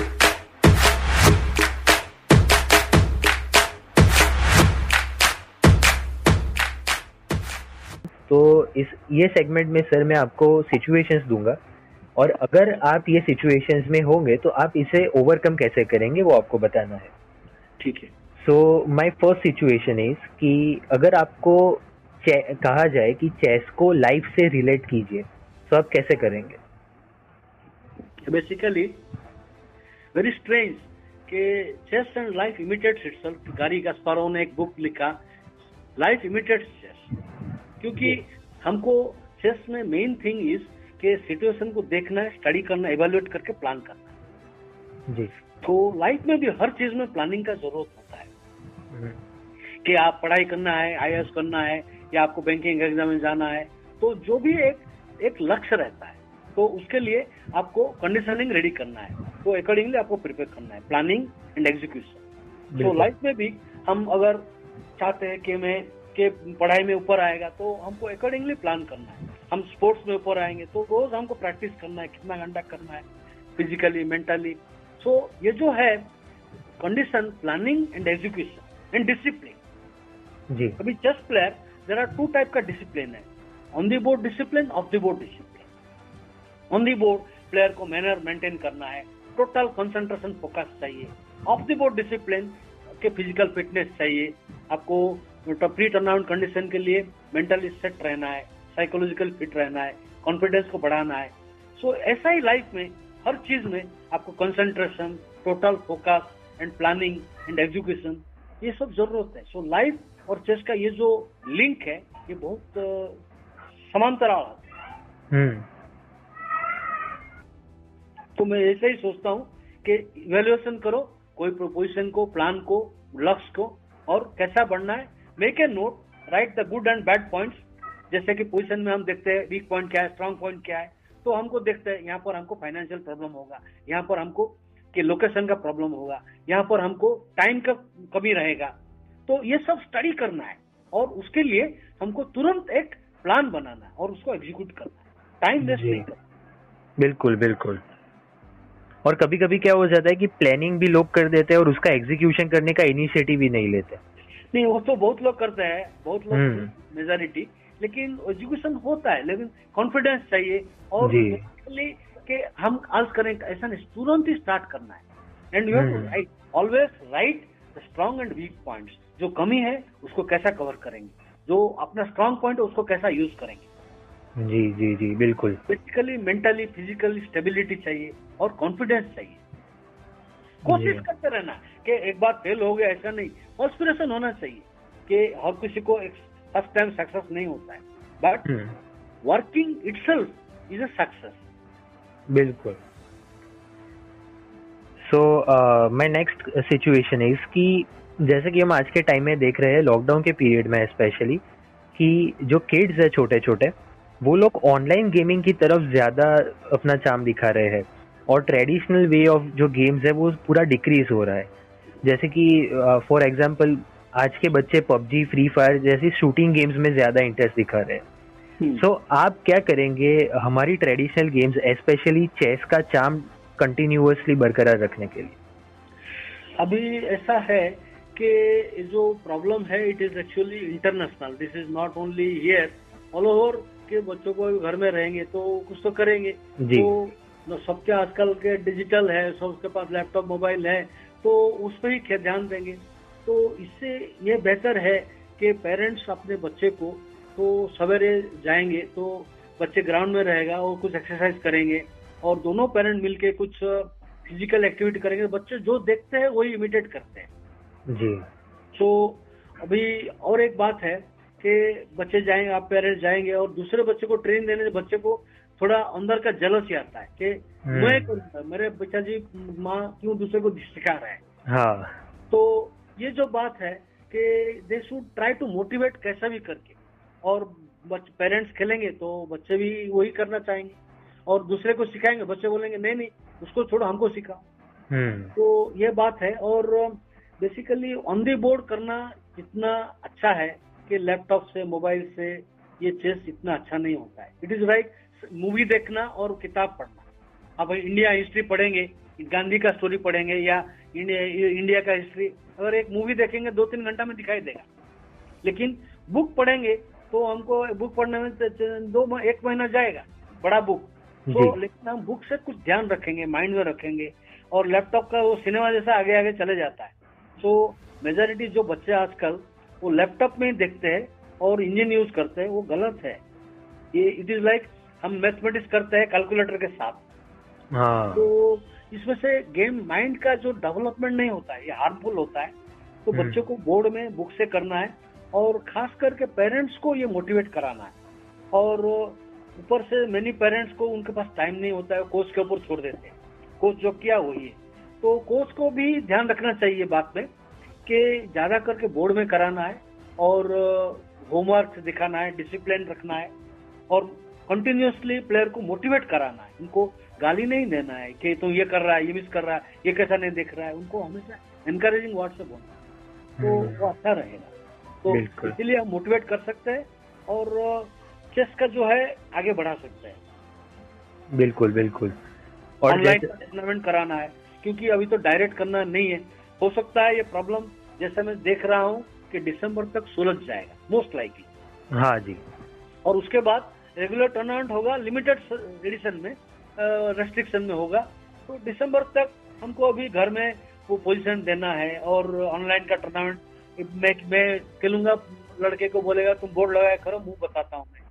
तो इस ये सेगमेंट में सर मैं आपको सिचुएशंस दूँगा। और अगर आप ये सिचुएशंस में होंगे तो आप इसे ओवरकम कैसे करेंगे वो आपको बताना है। ठीक है। So my first situation is कि अगर आपको कहा जाए कि चेस को लाइफ से रिलेट कीजिए तो आप कैसे करेंगे? बेसिकली वेरी स्ट्रेंज कि chess and life imitates itself Garry Kasparov ने एक बुक लिखा लाइफ इमिटेट्स चेस क्योंकि हमको चेस में मेन थिंग इज़ के सिचुएशन को देखना है स्टडी करना एवेल्युएट करके प्लान करना। जी। तो लाइफ में भी हर चीज़ में प्लानिंग का ज़रूरत होता है। हम्म। कि आप पढ़ाई करना है आई करना है या आपको बैंकिंग एग्ज़ाम में जाना है तो जो भी एक एक लक्ष्य रहता है। तो उसके लिए आपको कंडीशनिंग रेडी करना है। तो अकॉर्डिंगली आपको प्रिपेयर करना है। प्लानिंग एंड एग्जीक्यूशन तो लाइफ में भी हम अगर चाहते हैं कि मैं के पढ़ाई में ऊपर आएगा तो हमको अकॉर्डिंगली प्लान करना है। हम स्पोर्ट्स में ऊपर आएँगे तो रोज हमको प्रैक्टिस करना है कितना घंटा करना है फिजिकली मेंटली सो ये जो है condition planning and education and discipline जी। अभी chess player there are two type का डिसिप्लिन है। On the board discipline off the board discipline on the board player को मैनर मेंटेन करना है। टोटल कंसंट्रेशन फोकस चाहिए। ऑफ़ दी बोर्ड डिसिप्लिन के फ़िज़िकल फिटनेस चाहिए। आपको प्री टर्नआउट कंडीशन के लिए मेंटली सेट रहना है साइकोलॉजिकल फिट रहना है कॉन्फिडेंस को बढ़ाना है। सो so, ऐसा ही लाइफ में हर चीज़ में आपको concentration total focus and planning and education ये सब ज़रूरत है। सो so, लाइफ और चेस का ये जो लिंक है ये बहुत समांतराल है। हम्म। तो मैं ऐसे ही सोचता हूँ कि इवेल्युएशन करो कोई प्रोपोजिशन को प्लान को लक्ष्य को और कैसा बढ़ना है। Make a note right the good and bad points जैसे कि पोजिशन में हम देखते हैं वीक पॉइंट क्या है स्ट्रांग पॉइंट क्या है। तो हमको देखते हैं यहाँ पर हमको फाइनेंशियल प्रॉब्लम होगा। यहाँ पर हमको कि लोकेशन का प्रॉब्लम होगा। यहाँ पर हमको टाइम का कमी रहेगा। तो ये सब स्टडी करना है। और उसके लिए हमको तुरंत एक प्लान बनाना है और उसको एग्जीक्यूट करना है। टाइम वेस्ट नहीं करना। बिल्कुल बिल्कुल। और कभी कभी क्या हो जाता है कि प्लानिंग भी लोग कर देते हैं और उसका एग्जीक्यूशन करने का इनिशिएटिव भी नहीं लेते। नहीं वो तो बहुत लोग करते हैं बहुत लोग मेजोरिटी हम्म। लेकिन एजुकेशन होता है लेकिन कॉन्फिडेंस चाहिए और कि हम आज करें ऐसा नहीं तुरंत ही स्टार्ट करना है। And you write always write the strong and weak points जो कमी है उसको कैसा कवर करेंगे? जो अपना स्ट्रांग पॉइंट है उसको कैसा यूज़ करेंगे? जी जी जी बिल्कुल। फिजिकली मेंटली फिजिकली स्टेबिलिटी चाहिए और कॉन्फिडेंस चाहिए। कोशिश करते रहना कि एक बार फेल हो गया ऐसा नहीं। कॉन्स्पिरेशन होना चाहिए कि हर किसी को एक फ़र्स्ट टाइम सक्सेस नहीं होता है। But working it is a success बिल्कुल। So my next situation is कि जैसे कि हम आज के टाइम में देख रहे हैं लॉकडाउन के पीरियड में स्पेशली कि जो किड्स है छोटे छोटे वो लोग ऑनलाइन गेमिंग की तरफ़ ज़्यादा अपना चाम दिखा रहे हैं। और ट्रेडिशनल वे ऑफ़ जो गेम्स है वो पूरा डिक्रीज हो रहा है। जैसे कि फॉर एग्जांपल आज के बच्चे पबजी फ्री फायर जैसी शूटिंग गेम्स में ज़्यादा इंटरेस्ट दिखा रहे हैं। सो हम्म। so, आप क्या करेंगे हमारी ट्रेडिशनल गेम्स स्पेशली चेस का चाम कंटिन्यूसली बरकरार रखने के लिए। अभी ऐसा है कि जो प्रॉब्लम है it is actually international this is not only here all over के बच्चों को घर में रहेंगे तो कुछ तो करेंगे। जी। तो सबके आजकल के डिजिटल है सबके पास लैपटॉप मोबाइल है तो उस पर ही ध्यान देंगे। तो इससे ये बेहतर है कि पेरेंट्स अपने बच्चे को तो सवेरे जाएँगे तो बच्चे ग्राउंड में रहेगा और कुछ एक्सरसाइज करेंगे और दोनों पेरेंट मिलके कुछ फ़िज़िकल एक्टिविटी करेंगे। बच्चे जो देखते हैं वही इमिटेट करते हैं। जी। तो अभी और एक बात है कि बच्चे जाएँगे आप पेरेंट्स जाएँगे और दूसरे बच्चे को ट्रेन देने से बच्चे को थोड़ा अंदर का जलस ही आता है कि हम्म। मैं करूँगा मेरे बच्चा जी माँ क्यों दूसरे को सिखा रहा है? हाँ। तो ये जो बात है कि they should try to motivate कैसा भी करके। और पेरेंट्स खेलेंगे तो बच्चे भी वही करना चाहेंगे। और दूसरे को सिखाएँगे बच्चे बोलेंगे नहीं नहीं उसको छोड़ो हमको सिखा हम्म। तो ये बात है। और बेसिकली ऑन दी बोर्ड करना इतना अच्छा है कि लैपटॉप से मोबाइल से ये चेस इतना अच्छा नहीं होता है। इट इज़ राइट मूवी देखना और किताब पढ़ना। अब इंडिया हिस्ट्री पढ़ेंगे गांधी का स्टोरी पढ़ेंगे या इंडिया, इंडिया का हिस्ट्री अगर एक मूवी देखेंगे दो तीन घंटा में दिखाई देगा। लेकिन बुक पढ़ेंगे तो हमको बुक पढ़ने में त- दो एक महीना जाएगा बड़ा बुक तो लेकिन हम बुक से कुछ ध्यान रखेंगे माइंड में रखेंगे और लैपटॉप का वो सिनेमा जैसा आगे आगे चले जाता है। तो मेजोरिटी जो बच्चे आजकल वो लैपटॉप में ही देखते हैं और इंजन यूज़ करते हैं वो गलत है। ये इट इज़ लाइक हम मैथमेटिक्स करते हैं कैलकुलेटर के साथ। हाँ। तो इसमें से गेम माइंड का जो डेवलपमेंट नहीं होता है ये हार्मफुल होता है तो हम्म। बच्चों को बोर्ड में बुक से करना है और खास करके पेरेंट्स को ये मोटिवेट कराना है। और ऊपर से मेनी पेरेंट्स को उनके पास टाइम नहीं होता है कोच के ऊपर छोड़ देते हैं। कोच जो किया वही है। तो कोच को भी ध्यान रखना चाहिए बात में। कि ज़्यादा करके बोर्ड में कराना है और होमवर्क दिखाना है डिसिप्लिन रखना है और कंटिन्यूसली प्लेयर को मोटिवेट कराना है उनको गाली नहीं देना है कि तुम ये कर रहा है ये मिस कर रहा है ये कैसा नहीं देख रहा है उनको हमेशा एनकरेजिंग वर्ड से बोलना है। तो हम्म। वो अच्छा रहेगा तो। इसीलिए हम मोटिवेट कर सकते हैं और चेस का जो है आगे बढ़ा सकते हैं बिल्कुल बिल्कुल ऑनलाइन टूर्नामेंट कराना है क्योंकि अभी तो डायरेक्ट करना नहीं है हो सकता है ये प्रॉब्लम जैसे मैं देख रहा हूँ कि दिसंबर तक सुलझ जाएगा मोस्ट लाइकली हाँ जी। और उसके बाद रेगुलर टूर्नामेंट होगा लिमिटेड एडिशन में रेस्ट्रिक्शन में होगा। तो दिसंबर तक हमको अभी घर में वो पोजीशन देना है और ऑनलाइन का टूर्नामेंट मैं मैं खेलूँगा लड़के को बोलेगा तुम बोर्ड लगाया करो मुँह बताता हूँ मैं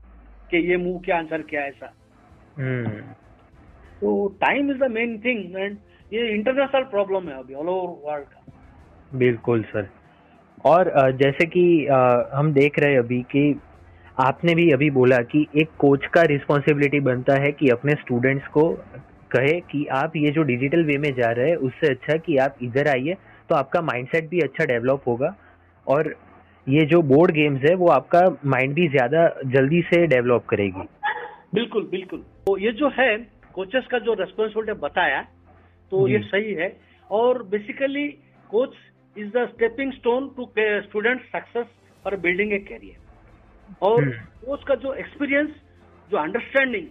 कि ये मुँह क्या आंसर क्या है ऐसा। हम्म। तो time is the main thing and ये इंटरनेशनल प्रॉब्लम है अभी ऑल ओवर वर्ल्ड का। बिल्कुल सर और जैसे कि हम देख रहे हैं अभी कि आपने भी अभी बोला कि एक कोच का रिस्पॉन्सिबिलिटी बनता है कि अपने स्टूडेंट्स को कहे कि आप ये जो डिजिटल वे में जा रहे हैं उससे अच्छा कि आप इधर आइए तो आपका माइंडसेट भी अच्छा डेवलप होगा। और ये जो बोर्ड गेम्स है वो आपका माइंड भी ज़्यादा जल्दी से डेवलप करेगी। बिल्कुल बिल्कुल। तो ये जो है कोचेस का जो रेस्पॉन्सिबिलिटी बताया तो ये सही है। और basically coach is the stepping stone to student success for building a career और। कोच का जो एक्सपीरियंस जो अंडरस्टैंडिंग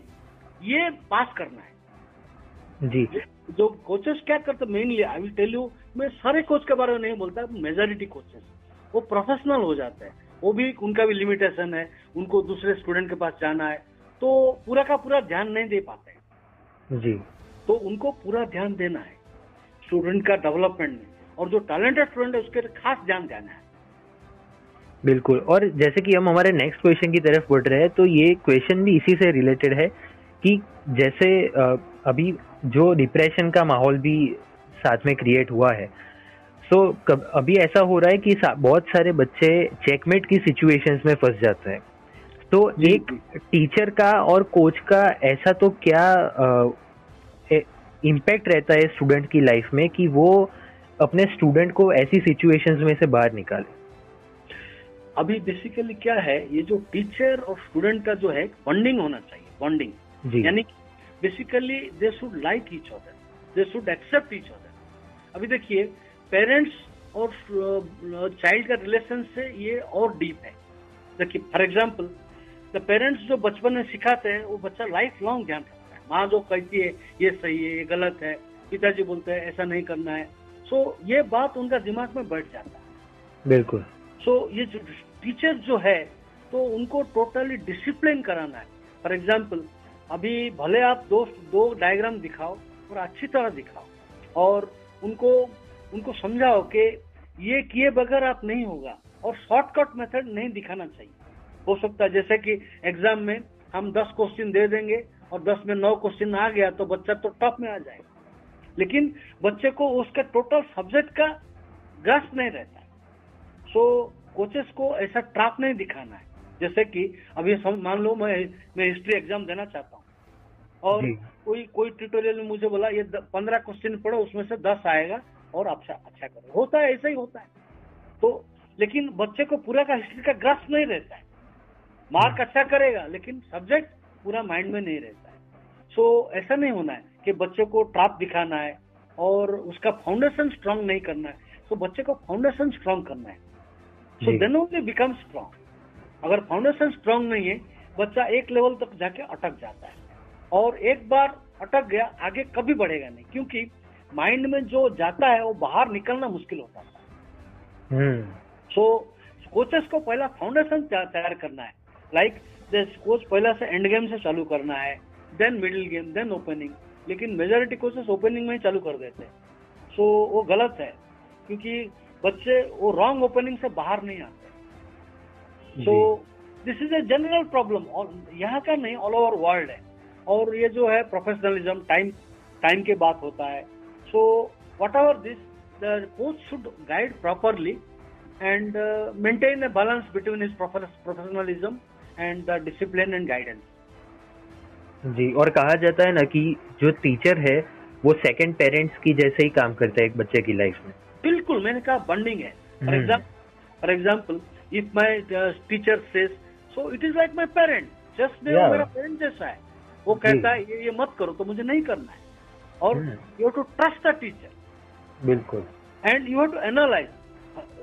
ये पास करना है। जी। जो कोचेस क्या करते mainly I will tell you मैं सारे कोच के बारे में नहीं बोलता मेजोरिटी कोचेस वो प्रोफेशनल हो जाते हैं। वो भी उनका भी लिमिटेशन है उनको दूसरे स्टूडेंट के पास जाना है तो पूरा का पूरा ध्यान नहीं दे पाते हैं। जी। तो उनको पूरा ध्यान देना है स्टूडेंट का डेवलपमेंट में। और जो टैलेंटेड स्टूडेंट है उसके खास ध्यान देना है। बिल्कुल। और जैसे कि हम हमारे नेक्स्ट क्वेश्चन की तरफ़ बढ़ रहे हैं तो ये क्वेश्चन भी इसी से रिलेटेड है कि जैसे अभी जो डिप्रेशन का माहौल भी साथ में क्रिएट हुआ है सो कब अभी ऐसा हो रहा है कि बहुत सारे बच्चे चेकमेट की सिचुएशंस में फंस जाते हैं। तो एक टीचर का और कोच का ऐसा तो क्या इम्पैक्ट रहता है स्टूडेंट की लाइफ में कि वो अपने स्टूडेंट को ऐसी सिचुएशंस में से बाहर निकाले। अभी बेसिकली क्या है ये जो टीचर और स्टूडेंट का जो है बॉन्डिंग होना चाहिए बॉन्डिंग यानी basically they should like each other they should accept each other अभी देखिए पेरेंट्स और चाइल्ड का रिलेशन से ये और डीप है। देखिए फॉर एग्ज़ाम्पल द पेरेंट्स जो बचपन में सिखाते हैं वो बच्चा लाइफ लॉन्ग ध्यान रखता माँ जो कहती है ये सही है ये गलत है पिताजी बोलते हैं ऐसा नहीं करना है। सो so, ये बात उनका दिमाग में बैठ जाता है। बिल्कुल। सो so, ये जो टीचर जो है तो उनको टोटली डिसिप्लिन कराना है। फॉर एग्ज़ाम्पल अभी भले आप दो दो डायग्राम दिखाओ और अच्छी तरह दिखाओ और उनको उनको समझाओ कि ये किए बगैर आप नहीं होगा और शॉर्टकट मेथड नहीं दिखाना चाहिए। हो सकता है जैसे कि एग्ज़ाम में हम दस क्वेश्चन दे देंगे और दस में नौ क्वेश्चन आ गया तो बच्चा तो टॉप में आ जाएगा। लेकिन बच्चे को उसके टोटल सब्जेक्ट का ग्रस्त नहीं रहता। सो so, कोचेस को ऐसा ट्रैप नहीं दिखाना है। जैसे कि अभी मान लो मैं मैं हिस्ट्री एग्ज़ाम देना चाहता हूँ। और कोई कोई ट्यूटोरियल में मुझे बोला ये पंद्रह क्वेश्चन पढ़ो उसमें से दस आएगा और अच्छा अच्छा करो। होता है ऐसा ही होता है। तो लेकिन बच्चे को पूरा का हिस्ट्री का ग्रस्त नहीं रहता है। मार्क अच्छा करेगा लेकिन सब्जेक्ट पूरा माइंड में नहीं रहता है। सो so, ऐसा नहीं होना है कि बच्चे को ट्राप दिखाना है और उसका फाउंडेशन स्ट्रांग नहीं करना है। तो बच्चे को फाउंडेशन स्ट्रांग करना है। So then only become strong अगर फाउंडेशन स्ट्रांग नहीं है बच्चा एक लेवल तक जाके अटक जाता है। और एक बार अटक गया आगे कभी बढ़ेगा नहीं क्योंकि माइंड में जो जाता है वो बाहर निकलना मुश्किल होता है। सो कोचेस को पहला फाउंडेशन तैयार करना है। लाइक कोच पहला से एंड गेम से चालू करना है then middle game then opening लेकिन मेजोरिटी कोचेस ओपनिंग में ही चालू कर देते हैं। सो so, वो गलत है क्योंकि बच्चे वो रॉन्ग ओपनिंग से बाहर नहीं आते। So this is a general problem और यहाँ का नहीं ऑल ओवर वर्ल्ड है। और ये जो है प्रोफेशनलिज्म टाइम टाइम के बात होता है। So whatever this the coach should guide properly and maintain a balance between his professionalism and the discipline and guidance. जी और कहा जाता है ना कि जो टीचर है वो सेकंड पेरेंट्स की जैसे ही काम करता है एक बच्चे की लाइफ में। बिल्कुल मैंने कहा बॉन्डिंग है। For example for example if my teacher says so it is like my parent just मेरा पेरेंट जैसा है। वो कहता है ये ये मत करो तो मुझे नहीं करना है। और you have to trust the teacher बिल्कुल। And you have to analyse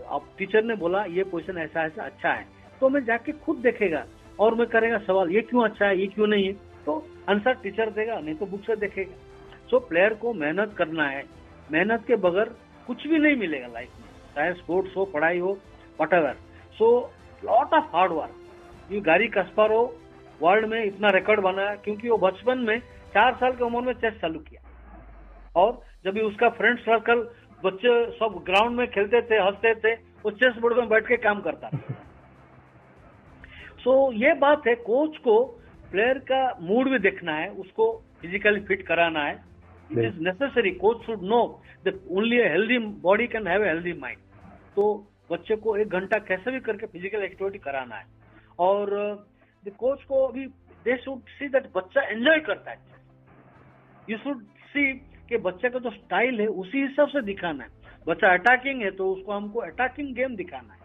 अब टीचर ने बोला ये क्वेश्चन ऐसा ऐसा अच्छा है। तो मैं जाके खुद देखेगा और मैं करेगा सवाल, ये क्यों अच्छा है, ये क्यों नहीं है? तो आंसर टीचर देगा, नहीं तो बुक से देखेगा। सो प्लेयर को मेहनत करना है। मेहनत के बगैर कुछ भी नहीं मिलेगा लाइफ में। चाहे स्पोर्ट्स हो, पढ़ाई हो whatever so lot of hard work ये गारी कस्पारो वर्ल्ड में इतना रिकॉर्ड बनाया क्योंकि वो बचपन में चार साल की उम्र में चेस चालू किया। और जब उसका फ्रेंड सर्कल बच्चे सब ग्राउंड में खेलते थे, हँसते थे, वो चेस बोर्ड में बैठ के काम करता था। सो ये बात है कोच को प्लेयर का मूड भी देखना है उसको फिजिकली फिट कराना है। It is necessary coach should know that only healthy body can have healthy mind तो बच्चे को एक घंटा कैसे भी करके फ़िज़िकल एक्टिविटी कराना है। और द कोच uh, को अभी दे शुड सी दैट बच्चा एंजॉय करता है। यू शुड सी कि बच्चे का जो स्टाइल है उसी हिसाब से दिखाना है। बच्चा अटैकिंग है तो उसको हमको अटैकिंग गेम दिखाना है।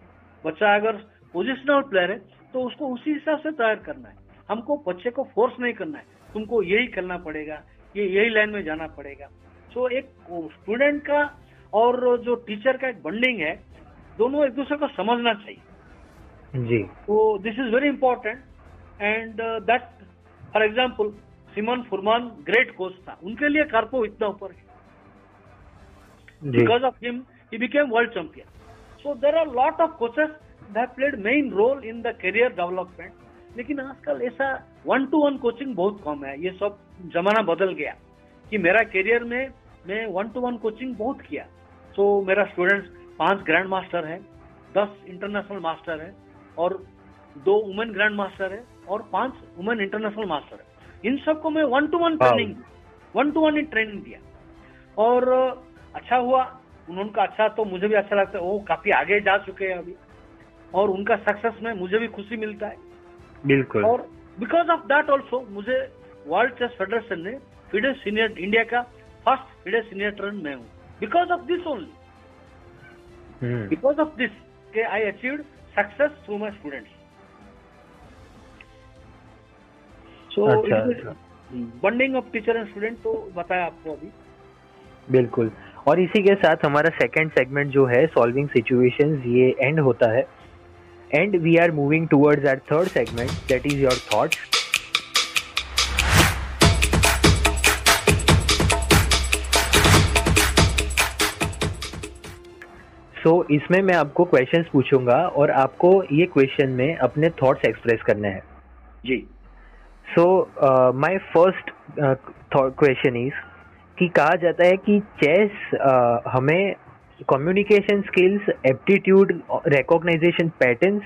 बच्चा अगर पोजिशनल प्लेयर है तो उसको उसी हिसाब से तैयार करना है। हमको बच्चे को फोर्स नहीं करना है। तुमको यही करना पड़ेगा ये यही लाइन में जाना पड़ेगा। सो so, एक स्टूडेंट का और जो टीचर का एक बंडिंग है दोनों एक दूसरे को समझना चाहिए। जी। तो this is very important and that for example Semyon Furman great coach था। उनके लिए कार्पो इतना ऊपर है। Because of him he became world champion so there are lot of coaches played main role in the career development लेकिन आजकल ऐसा वन टू वन कोचिंग बहुत कम है। ये सब जमाना बदल गया कि मेरा करियर में मैं वन टू वन कोचिंग बहुत किया। So, मेरा स्टूडेंट्स पाँच ग्रैंड मास्टर है दस इंटरनेशनल मास्टर है और दो वुमेन ग्रैंड मास्टर है और पाँच वुमेन इंटरनेशनल मास्टर है। इन सबको मैं one to one training one to one training दिया। और अच्छा हुआ उनका अच्छा तो मुझे भी अच्छा लगता है। वो काफ़ी आगे जा चुके हैं अभी। और उनका सक्सेस में मुझे भी खुशी मिलता है। बिल्कुल। और बिकॉज़ ऑफ़ दैट ऑल्सो मुझे वर्ल्ड चेस फेडरेशन ने फिडे सीनियर इंडिया का फ़र्स्ट फिडे सीनियर ट्रेन में हूँ। Because of this only because of this के I achieved success through my students so bonding of teacher and student तो बताया आपको अभी। बिल्कुल। और इसी के साथ हमारा सेकंड सेगमेंट जो है सॉल्विंग सिचुएशंस ये एंड होता है। And we are moving towards our third segment that is your thoughts so so, इसमें मैं आपको क्वेश्चंस पूछूँगा और आपको ये क्वेश्चन में अपने थॉट्स एक्सप्रेस करने हैं। जी। So my first question is कि कहा जाता है कि चेस uh, हमें communication skills aptitude recognisation patterns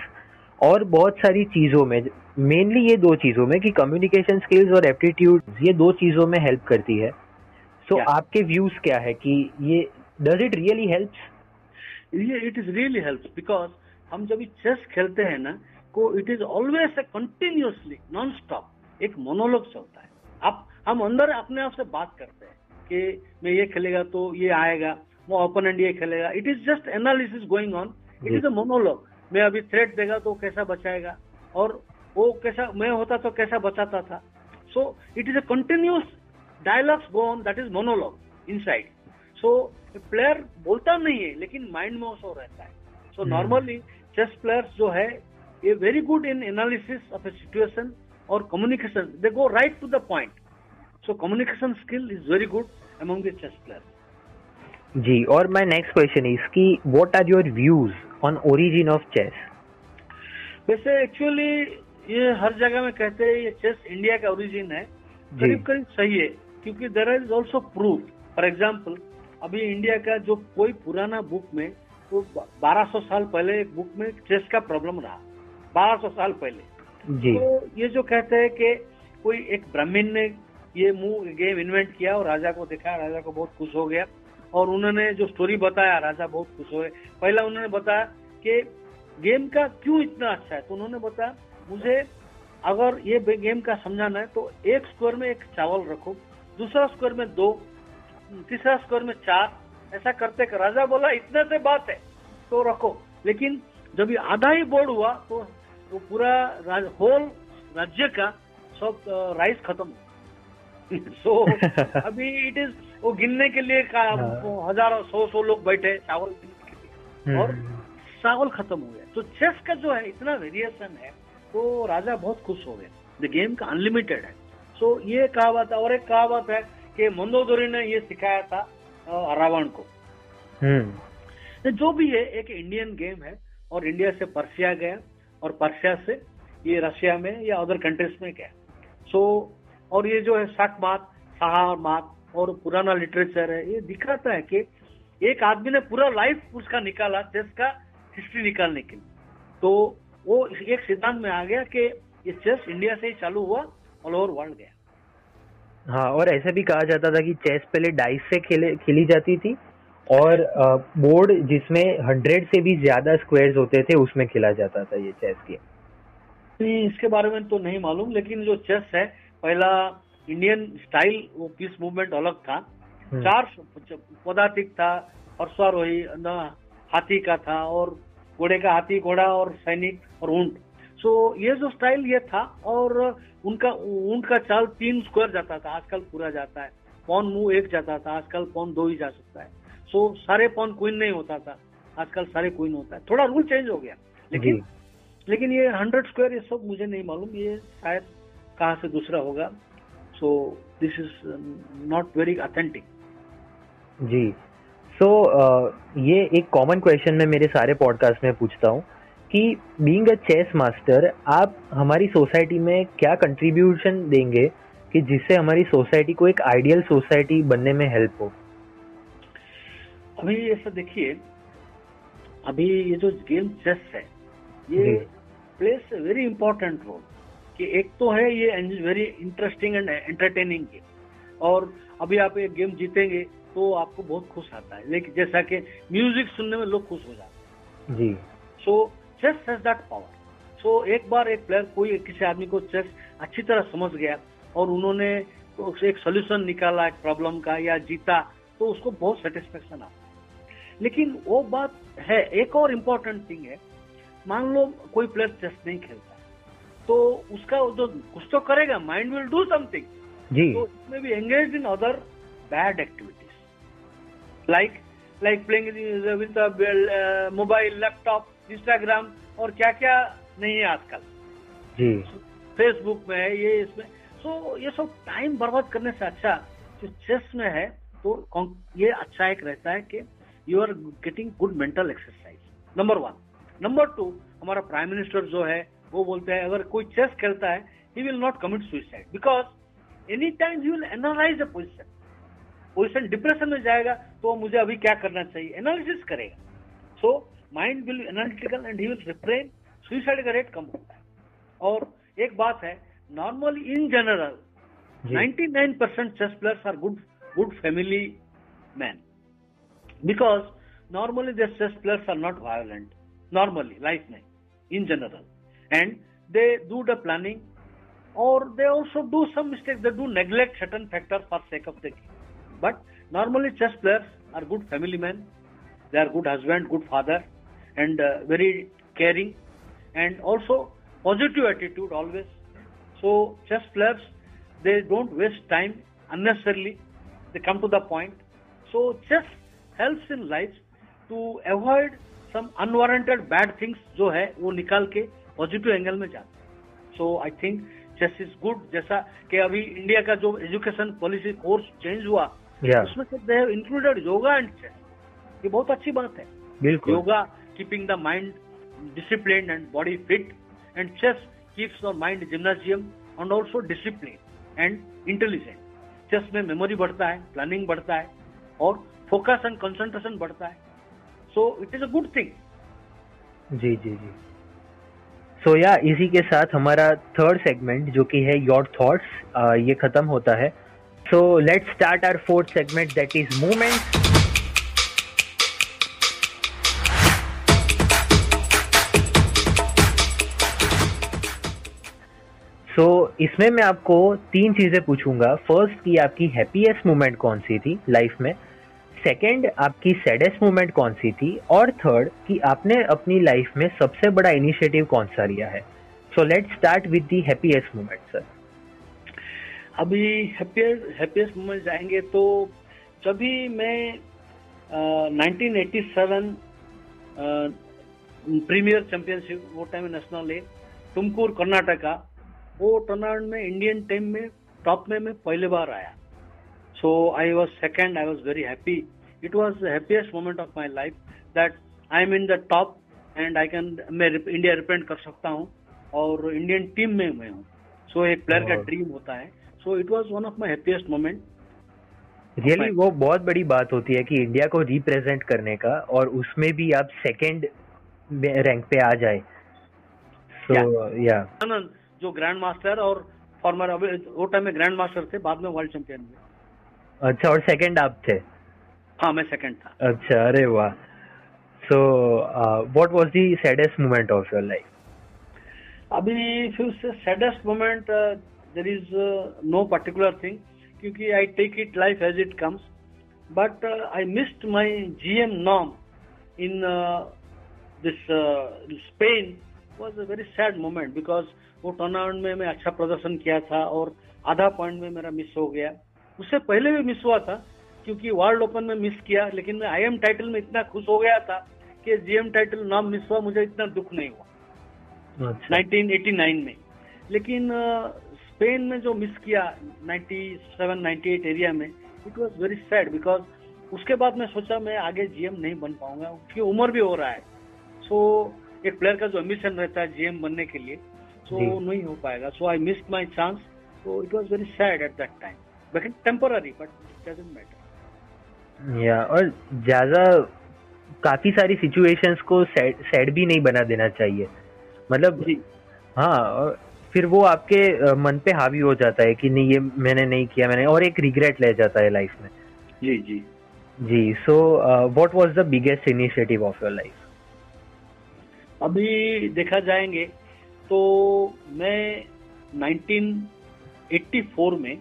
और बहुत सारी चीज़ों में मेनली ये दो चीज़ों में कि कम्युनिकेशन स्किल्स और एप्टीट्यूड ये दो चीज़ों में हेल्प करती है। So so, Yeah. आपके व्यूज़ क्या है कि ये डज इट रियली हेल्प्स ये it is really help because हम जब चेस खेलते हैं ना को it is always a continuously non stop एक मोनोलॉग चलता है। आप हम अंदर अपने आप से बात करते हैं कि मैं ये खेलेगा तो ये आएगा। वो ओपन ये खेलेगा। It is just analysis going on it is a monologue मैं अभी थ्रेट देगा तो कैसा बचाएगा? और वो कैसा मैं होता तो कैसा बचाता था? So it is a continuous dialogues go on that is monologue inside so player बोलता नहीं है लेकिन माइंड में उसो रहता है। सो। नॉर्मली चेस प्लेयर्स जो है ये very good in analysis of a situation और communication they go right to the point so communication skill is very good among the chess players जी और माय नेक्स्ट क्वेश्चन इज़ कि what are your views on origin of chess वैसे एक्चुअली ये हर जगह में कहते हैं ये चेस इंडिया का ओरिजिन है। करीब करीब सही है क्योंकि there is also proof for example अभी इंडिया का जो कोई पुराना बुक में तो 1200 साल पहले एक बुक में चेस का प्रॉब्लम रहा 1200 साल पहले। जी। तो ये जो कहते हैं कि कोई एक ब्राह्मण ने ये मुँह गेम इन्वेंट किया और राजा को दिखाया राजा को बहुत खुश हो गया। और उन्होंने जो स्टोरी बताया राजा बहुत खुश हुए। पहला उन्होंने बताया कि गेम का क्यों इतना अच्छा है? तो उन्होंने बताया मुझे अगर ये गेम का समझाना है तो एक स्क्वायर में एक चावल रखो दूसरा स्क्वायर में दो तीसरा स्क्वायर में चार ऐसा करते कर राजा बोला इतने से बात है तो रखो। लेकिन जब ये आधा ही बोर्ड हुआ तो तो पूरा राज, होल राज्य का सब राइस खत्म सो अभी इट इज़ वो गिनने के लिए हाँ। हज़ारों सौ सौ लोग बैठे चावल लिए और हम्म, चावल खत्म हो गया। तो चेस का जो है इतना वेरिएशन है तो राजा बहुत खुश हो गए। द गेम का अनलिमिटेड है। सो ये कहावत है और एक कहावत है कि मंदोदरी ने ये सिखाया था रावण को। हम्म, तो जो भी है एक इंडियन गेम है और इंडिया से पर्सिया गया और पर्सिया से ये रशिया में या अदर कंट्रीज़ में गया। सो और ये जो है शक मात सहार मात और पुराना लिटरेचर है। ये दिखाता है कि एक आदमी ने पूरा लाइफ उसका निकाला चेस का हिस्ट्री निकालने के लिए। तो वो एक सिद्धांत में आ गया कि ये चेस इंडिया से ही चालू हुआ ऑल ओवर वर्ल्ड गया। हाँ और ऐसा भी कहा जाता था कि चेस पहले डाइस से खेले खेली जाती थी और बोर्ड जिसमें हंड्रेड से भी ज़्यादा स्क्वायर्स होते थे उसमें खेला जाता था ये चेस गेम इसके बारे में तो नहीं मालूम लेकिन जो चेस है पहला इंडियन स्टाइल वो पीस मूवमेंट अलग था। हम्म। चार पदातिक था अश्वारोही न हाथी का था और घोड़े का हाथी घोड़ा और सैनिक और ऊँट। सो ये जो स्टाइल ये था और उनका ऊँट का चाल तीन स्क्वायर जाता था। आजकल पूरा जाता है। पौन मुँह एक जाता था आजकल पौन दो ही जा सकता है। सो सारे पौन क्वीन नहीं होता था। आजकल सारे क्वीन होता है। थोड़ा रूल चेंज हो गया। लेकिन लेकिन ये हंड्रेड स्क्वायर ये सब मुझे नहीं मालूम। ये शायद कहाँ से दूसरा होगा। So this is not very authentic जी। सो ये एक कॉमन क्वेश्चन मैं मेरे सारे पॉडकास्ट में पूछता हूँ कि बीइंग अ चेस मास्टर आप हमारी सोसाइटी में क्या कंट्रीब्यूशन देंगे कि जिससे हमारी सोसाइटी को एक आइडियल सोसाइटी बनने में हेल्प हो? अभी ऐसा देखिए अभी ये जो गेम चेस है ये। प्लेस वेरी इंपॉर्टेंट रोल कि एक तो है ये very interesting and entertaining game और अभी आप एक गेम जीतेंगे तो आपको बहुत खुश आता है। लेकिन जैसा कि म्यूज़िक सुनने में लोग खुश हो जाते हैं। जी। So chess has that power so एक बार एक प्लेयर कोई किसी आदमी को चेस अच्छी तरह समझ गया और उन्होंने तो एक सोल्यूशन निकाला एक प्रॉब्लम का या जीता तो उसको बहुत सेटिस्फेक्शन आता है। लेकिन वो बात है एक और इम्पोर्टेंट थिंग है मान लो कोई प्लेयर चेस नहीं खेलता। तो उसका जो कुछ तो करेगा माइंड विल डू समथिंग जी। तो इसमें भी engage in other bad activities like like playing with mobile laptop Instagram और क्या क्या नहीं है आजकल। जी। फेसबुक में है ये इसमें। सो ये सब टाइम बर्बाद करने से अच्छा जो चेस में है तो ये अच्छा एक रहता है कि you are getting good mental exercise number one number two हमारा प्राइम मिनिस्टर जो है वो बोलते हैं अगर कोई चेस खेलता है he will not commit suicide because any time he will analyse the position position depression में जाएगा तो मुझे अभी क्या करना चाहिए? एनालिसिस करेगा। So mind will analytical and he will refrain suicide का रेट कम होता है। और एक बात है normally in general 99% chess players are good good family men. Because normally the chess players are not violent. Normally life mein in general. and they do the planning or they also do some mistakes they do neglect certain factors for sake of the game but normally chess players are good family men they are good husband good father and uh, very caring and also positive attitude always so chess players they don't waste time unnecessarily they come to the point so chess helps in life to avoid some unwarranted bad things जो है वो निकाल के पॉजिटिव एंगल में जाते हैं। So I think chess is good जैसा कि अभी इंडिया का जो एजुकेशन पॉलिसी कोर्स चेंज हुआ yeah. उसमें they included yoga and chess ये बहुत अच्छी बात है। बिल्कुल। Yoga keeping the mind disciplined and body fit and chess keeps our mind gymnasium and also disciplined and intelligent. Chess में मेमोरी बढ़ता है प्लानिंग बढ़ता है और फोकस एंड कंसंट्रेशन बढ़ता है। So it is a good thing जी जी जी। सो या इसी के साथ हमारा थर्ड सेगमेंट जो कि है योर थॉट्स ये खत्म होता है। So let's start our fourth segment that is movement so इसमें मैं आपको तीन चीज़ें पूछूँगा। फ़र्स्ट की आपकी हैप्पीएस्ट मोमेंट कौन सी थी लाइफ में? सेकंड आपकी सैडेस्ट मोमेंट कौन सी थी? और थर्ड कि आपने अपनी लाइफ में सबसे बड़ा इनिशिएटिव कौन सा लिया है? So let start with the happiest moment sir अभी हैप्पीएस्ट मोमेंट जाएँगे तो जब भी मैं uh, 1987 प्रीमियर चैंपियनशिप वो टाइम नेशनल है तुमकुर कर्नाटका वो टूर्नामेंट में इंडियन टीम में टॉप में मैं पहली बार आया। So I was second I was very happy it was happiest moment of my life that I am in the top and I can मैं इंडिया रिप्रेजेंट कर सकता हूँ और इंडियन टीम में मैं हूँ। सो so, एक प्लेयर का ड्रीम होता है। So it was one of my happiest moment really वो बहुत बड़ी बात होती है कि इंडिया को रिप्रेजेंट करने का और उसमें भी आप सेकंड रैंक पे आ जाए। सो या जो ग्रैंड मास्टर और फॉर्मर वो टाइम में ग्रैंड मास्टर थे बाद में वर्ल्ड चैंपियन हुए। अच्छा और सेकंड आप थे? हाँ मैं सेकंड था। अच्छा अरे वाह। So what was the saddest moment of your life अभी फिर से saddest moment there is no particular thing क्योंकि I take it life as it comes but I missed my GM Nom in this Spain was a very sad moment because वो टूर्नामेंट में मैं अच्छा प्रदर्शन किया था और आधा पॉइंट में मेरा मिस हो गया। उससे पहले भी मिस हुआ था क्योंकि वर्ल्ड ओपन में मिस किया लेकिन मैं आईएम टाइटल में इतना खुश हो गया था कि जीएम टाइटल नाम मिस हुआ मुझे इतना दुख नहीं हुआ। अच्छा। 1989 में। लेकिन स्पेन में जो मिस किया 97 98 एरिया में it was very sad because उसके बाद मैं सोचा मैं आगे जीएम नहीं बन पाऊँगा क्योंकि उम्र भी हो रहा है। सो so, एक प्लेयर का जो एम्बिशन रहता है जीएम बनने के लिए सो so, नहीं हो पाएगा। So I miss my chance so it was very sad at that time but it's temporary but it doesn't matter. या और ज़्यादा काफ़ी सारी सिचुएशंस को सैड भी नहीं बना देना चाहिए। मतलब हाँ और फिर वो आपके मन पे हावी हो जाता है कि नहीं ये मैंने नहीं किया मैंने और एक रिग्रेट ले जाता है लाइफ में। जी जी। जी so what was the biggest initiative of your life अभी देखा जाएँगे तो मैं 1984 में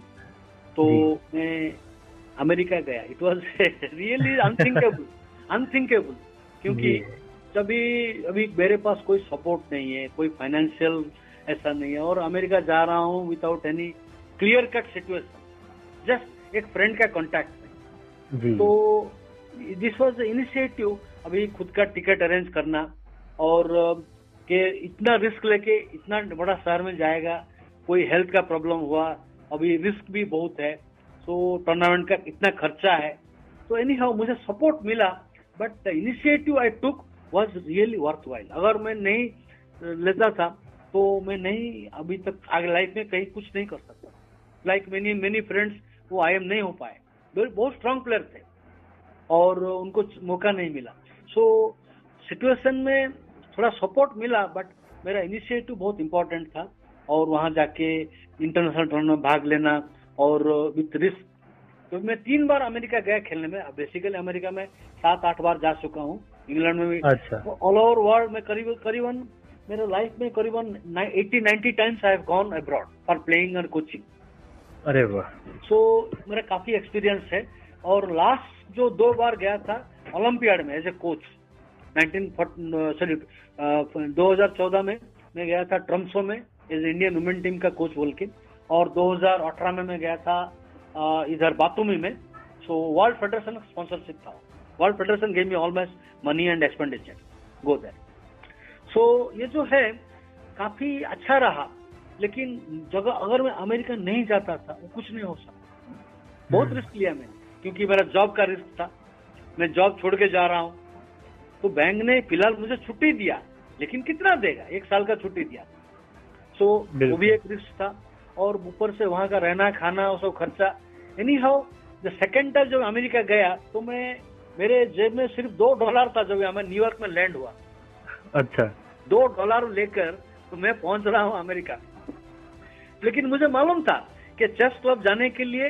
तो मैं अमेरिका गया। It was really unthinkable unthinkable क्योंकि जब अभी मेरे पास कोई सपोर्ट नहीं है कोई फाइनेंशियल ऐसा नहीं है और अमेरिका जा रहा हूँ without any clear cut situation just एक फ्रेंड का कांटेक्ट में। तो दिस वॉज़ इनिशिएटिव अभी खुद का टिकट अरेंज करना और के इतना रिस्क लेके इतना बड़ा शहर में जाएगा कोई हेल्थ का प्रॉब्लम हुआ अभी रिस्क भी बहुत है तो टूर्नामेंट का इतना खर्चा है। तो एनी हाउ मुझे सपोर्ट मिला but the initiative I took was really worthwhile अगर मैं नहीं लेता था तो मैं नहीं अभी तक आगे लाइफ में कहीं कुछ नहीं कर सकता। लाइक मेनी मेनी फ्रेंड्स वो आई एम नहीं हो पाए। बहुत स्ट्रांग प्लेयर थे और उनको मौका नहीं मिला। सो so, सिचुएशन में थोड़ा सपोर्ट मिला बट मेरा इनिशिएटिव बहुत इंपॉर्टेंट था। और वहाँ जाके इंटरनेशनल टूर्नामेंट में भाग लेना और विथ रिस्क तो मैं तीन बार अमेरिका गया खेलने में। बेसिकली अमेरिका में सात आठ बार जा चुका हूँ। इंग्लैंड में भी। अच्छा। ऑल ओवर वर्ल्ड में करीब करीबन मेरे लाइफ में करीबन eighty ninety times I have gone abroad for playing and coaching अरे वाह। सो so, मेरा काफ़ी एक्सपीरियंस है। और लास्ट जो दो बार गया था ओलंपियाड में एज ए कोच 19 सॉरी दो हज़ार चौदह में मैं गया था ट्रम्सो में। एज इंडियन वुमेन टीम का कोच बोल के। और 2018 में मैं गया था इधर बातुमी में। सो वर्ल्ड फेडरेशन स्पॉन्सरशिप था। वर्ल्ड फेडरेशन गेम में almost money and expenditure go there so ये जो है काफ़ी अच्छा रहा। लेकिन जगह अगर मैं अमेरिका नहीं जाता था वो कुछ नहीं हो सकता। बहुत रिस्क हम्म। लिया मैंने क्योंकि मेरा जॉब का रिस्क था। मैं जॉब छोड़ के जा रहा हूँ। तो बैंक ने फ़िलहाल मुझे छुट्टी दिया लेकिन कितना देगा? एक साल का छुट्टी दिया। सो वो भी एक रिस्क था और ऊपर से वहाँ का रहना खाना वो सब खर्चा। Anyhow the second time जब अमेरिका गया तो मैं मेरे जेब में सिर्फ़ दो डॉलर था जब मैं न्यूयॉर्क में लैंड हुआ। अच्छा। दो डॉलर लेकर तो मैं पहुँच रहा हूँ अमेरिका। लेकिन मुझे मालूम था कि चेस क्लब जाने के लिए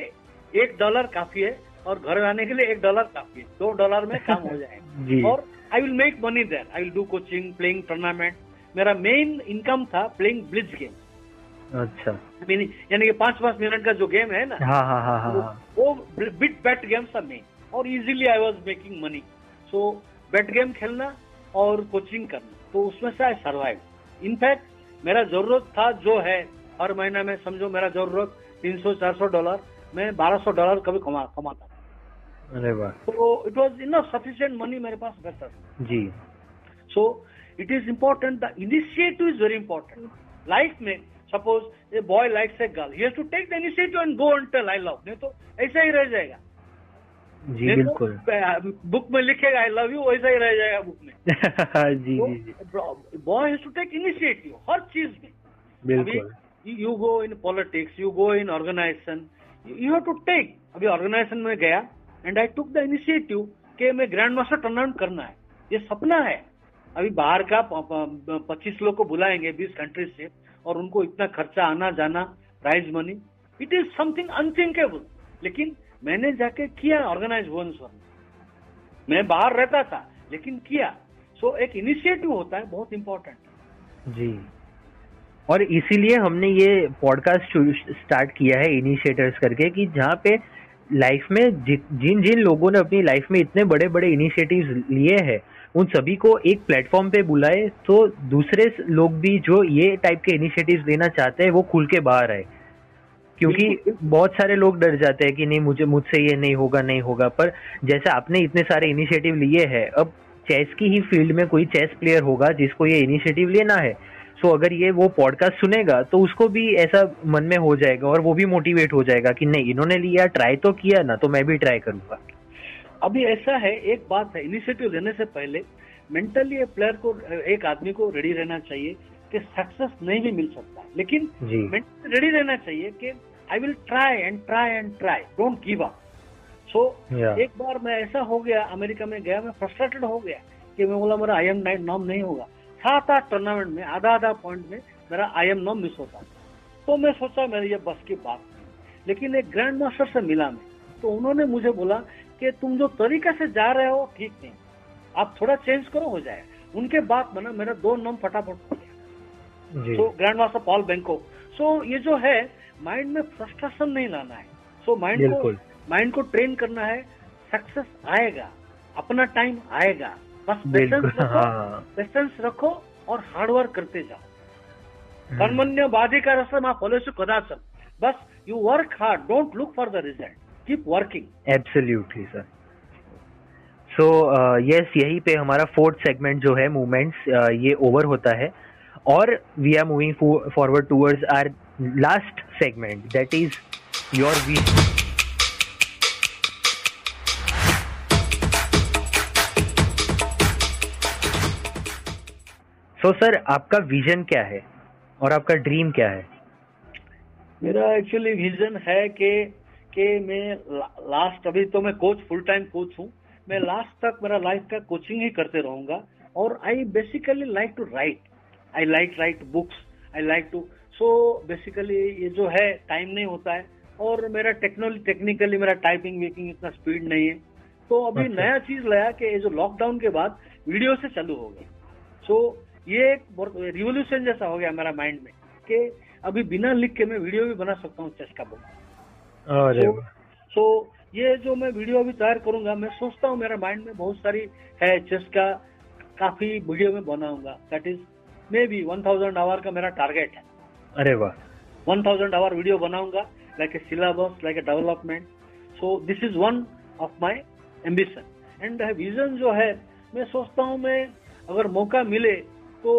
एक डॉलर काफ़ी है और घर आने के लिए एक डॉलर काफ़ी है। दो डॉलर में काम हो जाएगा। और I will make money there I will do coaching playing tournament मेरा मेन इनकम था प्लेइंग ब्लिज गेम अच्छा। यानी कि पाँच पाँच मिनट का जो गेम है ना हाँ हाँ हाँ हाँ वो बिट बैट गेम्स था मेन और easily I was making money so bet game खेलना और कोचिंग करना। तो उसमें से आई सर्वाइव इनफैक्ट मेरा ज़रूरत था जो है हर महीना में समझो मेरा ज़रूरत तीन सौ चार सौ डॉलर मैं बारह सौ डॉलर कभी कमा कमाता अरे वाह। तो it was insufficient money मेरे पास बेहतर जी। So it is important the initiative is very important life में suppose a boy likes a girl he to take the initiative and go and tell I love नहीं तो ऐसा ही रह जाएगा। जी तो बिल्कुल। बुक में लिखेगा आई लव यू वैसा ही रह जाएगा बुक में। जी तो जी boy has to take initiative हर चीज़ में। बिल्कुल। You go in politics you go in organisation you have to take अभी ऑर्गेनाइजेशन में गया and I took the initiative कि मैं ग्रैंड मास्टर टूर्नामेंट करना है। ये सपना है। अभी बाहर का पच्चीस लोग को बुलाएँगे बीस कंट्रीज़ से और उनको इतना खर्चा आना जाना prize money it is something unthinkable लेकिन मैंने जाके किया ऑर्गेनाइज भुवनेश्वर में मैं बाहर रहता था लेकिन किया। सो so, एक इनिशिएटिव होता है बहुत इंपॉर्टेंट जी। और इसीलिए हमने ये पॉडकास्ट स्टार्ट किया है इनिशिएटर्स करके कि जहाँ पे लाइफ में जिन जिन लोगों ने अपनी लाइफ में इतने बड़े बड़े इनिशिएटिव्स लिए हैं उन सभी को एक प्लेटफॉर्म पे बुलाए तो दूसरे लोग भी जो ये टाइप के इनिशिएटिव्स लेना चाहते हैं वो खुल के बाहर आए। क्योंकि बहुत सारे लोग डर जाते हैं कि नहीं मुझे मुझसे ये नहीं होगा नहीं होगा। पर जैसे आपने इतने सारे इनिशिएटिव लिए हैं अब चेस की ही फ़ील्ड में कोई चेस प्लेयर होगा जिसको ये इनिशिएटिव लेना है। सो अगर ये वो पॉडकास्ट सुनेगा तो उसको भी ऐसा मन में हो जाएगा और वो भी मोटिवेट हो जाएगा कि नहीं इन्होंने लिया ट्राई तो किया ना तो मैं भी ट्राई करूँगा। अभी ऐसा है एक बात है इनिशिएटिव लेने से पहले मेंटली एक प्लेयर को एक आदमी को रेडी रहना चाहिए कि सक्सेस नहीं भी मिल सकता। लेकिन रेडी रहना चाहिए कि I will try and try and try don't give up so एक बार मैं ऐसा हो गया अमेरिका में गया मैं फ्रस्ट्रेटेड हो गया कि मैं बोला मेरा आई एम नाम नहीं होगा। सात आठ टूर्नामेंट में आधा आधा पॉइंट में मेरा आई एम नॉम मिस होता। तो मैं सोचा मेरी ये बस की बात लेकिन एक ग्रैंड मास्टर से मिला मैं। तो उन्होंने मुझे बोला कि तुम जो तरीके से जा रहे हो ठीक नहीं। आप थोड़ा चेंज करो हो जाए। उनके बाद बना मेरा दो नॉम फटाफट हो गया तो ग्रैंड मास्टर पॉल बैंको सो ये जो है माइंड में फ्रस्ट्रेशन नहीं लाना है। सो माइंड को माइंड को ट्रेन करना है। सक्सेस आएगा। अपना टाइम आएगा। बस पेशेंस रखो। पेशेंस हाँ। रखो और हार्डवर्क करते जाओ। कर्मण्य बाधिका रसम आप फलेशु कदाचन बस you work hard don't look for the result keep working absolutely sir so yes यही पे हमारा फोर्थ सेगमेंट जो है मूवमेंट्स ये ओवर होता है। और we are moving forward towards our last segment that is your we so sir आपका विजन क्या है? और आपका ड्रीम क्या है? मेरा एक्चुअली विजन है कि कि मैं लास्ट अभी तो मैं कोच फुल टाइम कोच हूँ। मैं लास्ट तक मेरा लाइफ का कोचिंग ही करते रहूँगा। और I basically like to write I like write books I like to so basically ये जो है टाइम नहीं होता है। और मेरा टेक्नोलॉजी टेक्निकली मेरा टाइपिंग वेकिंग इतना स्पीड नहीं है। तो अभी अच्छा। नया चीज़ लाया कि ये जो लॉकडाउन के बाद वीडियो से चालू हो गया। सो ये एक रिवोल्यूशन जैसा हो गया मेरा माइंड में कि अभी बिना लिख के मैं वीडियो भी बना सकता हूँ चेस का बुक अरे So- सो ये जो मैं वीडियो अभी तैयार करूँगा मैं सोचता हूँ मेरा माइंड में बहुत सारी है चेस का काफ़ी वीडियो में बनाऊँगा। That is maybe one thousand hour का मेरा टारगेट है। अरे वाह। वन थाउज़ेंड आवर वीडियो बनाऊँगा like a syllabus like a development so this is one of my ambition and vision जो है मैं सोचता हूँ मैं अगर मौका मिले तो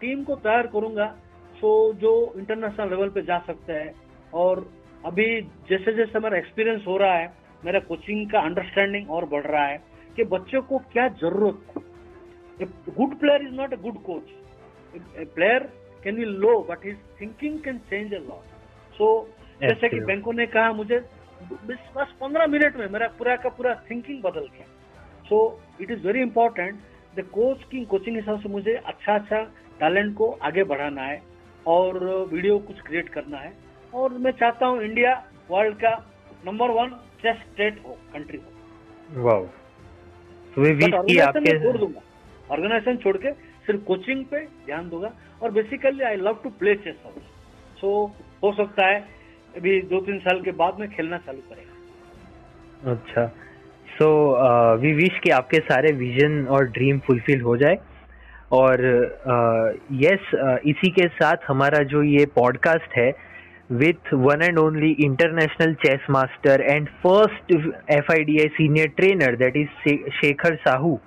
टीम को तैयार करूँगा। सो so, जो इंटरनेशनल लेवल पे जा सकते हैं और अभी जैसे जैसे मेरा एक्सपीरियंस हो रहा है मेरा कोचिंग का अंडरस्टैंडिंग और बढ़ रहा है कि बच्चों को क्या ज़रूरत है। Good player is not a good coach a player can be low but his thinking can change a lot. So जैसे कि बैंकों ने कहा मुझे बस बस पंद्रह मिनट में मेरा पूरा का पूरा थिंकिंग बदल गया. So it is very important the coach की कोचिंग हिसाब से मुझे अच्छा अच्छा टैलेंट को आगे बढ़ाना है और वीडियो कुछ क्रिएट करना है। और मैं चाहता हूँ इंडिया वर्ल्ड का नंबर वन चेस स्टेट हो कंट्री हो। वाह तो वे विश की ऑर्गेनाइजेशन आपके छोड़ दूँगा। ऑर्गेनाइजेशन छोड़ के सिर्फ़ कोचिंग पे ध्यान दूँगा। और basically I love to play chess so हो सकता है अभी दो तीन साल के बाद में खेलना चालू करेगा। अच्छा। सो वी विश कि आपके सारे विजन और ड्रीम फुलफिल हो जाए। और यस uh, yes, uh, इसी के साथ हमारा जो ये पॉडकास्ट है with one and only international chess master and first F I D E senior trainer that is Shekhar Sahu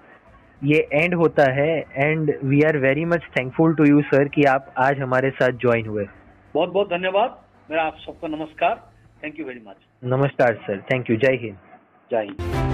ये एंड होता है and we are very much thankful to you sir कि आप आज हमारे साथ ज्वाइन हुए। बहुत बहुत धन्यवाद। मेरा आप सबको नमस्कार। थैंक यू वेरी मच नमस्कार सर थैंक यू जय हिंद। जय हिंद।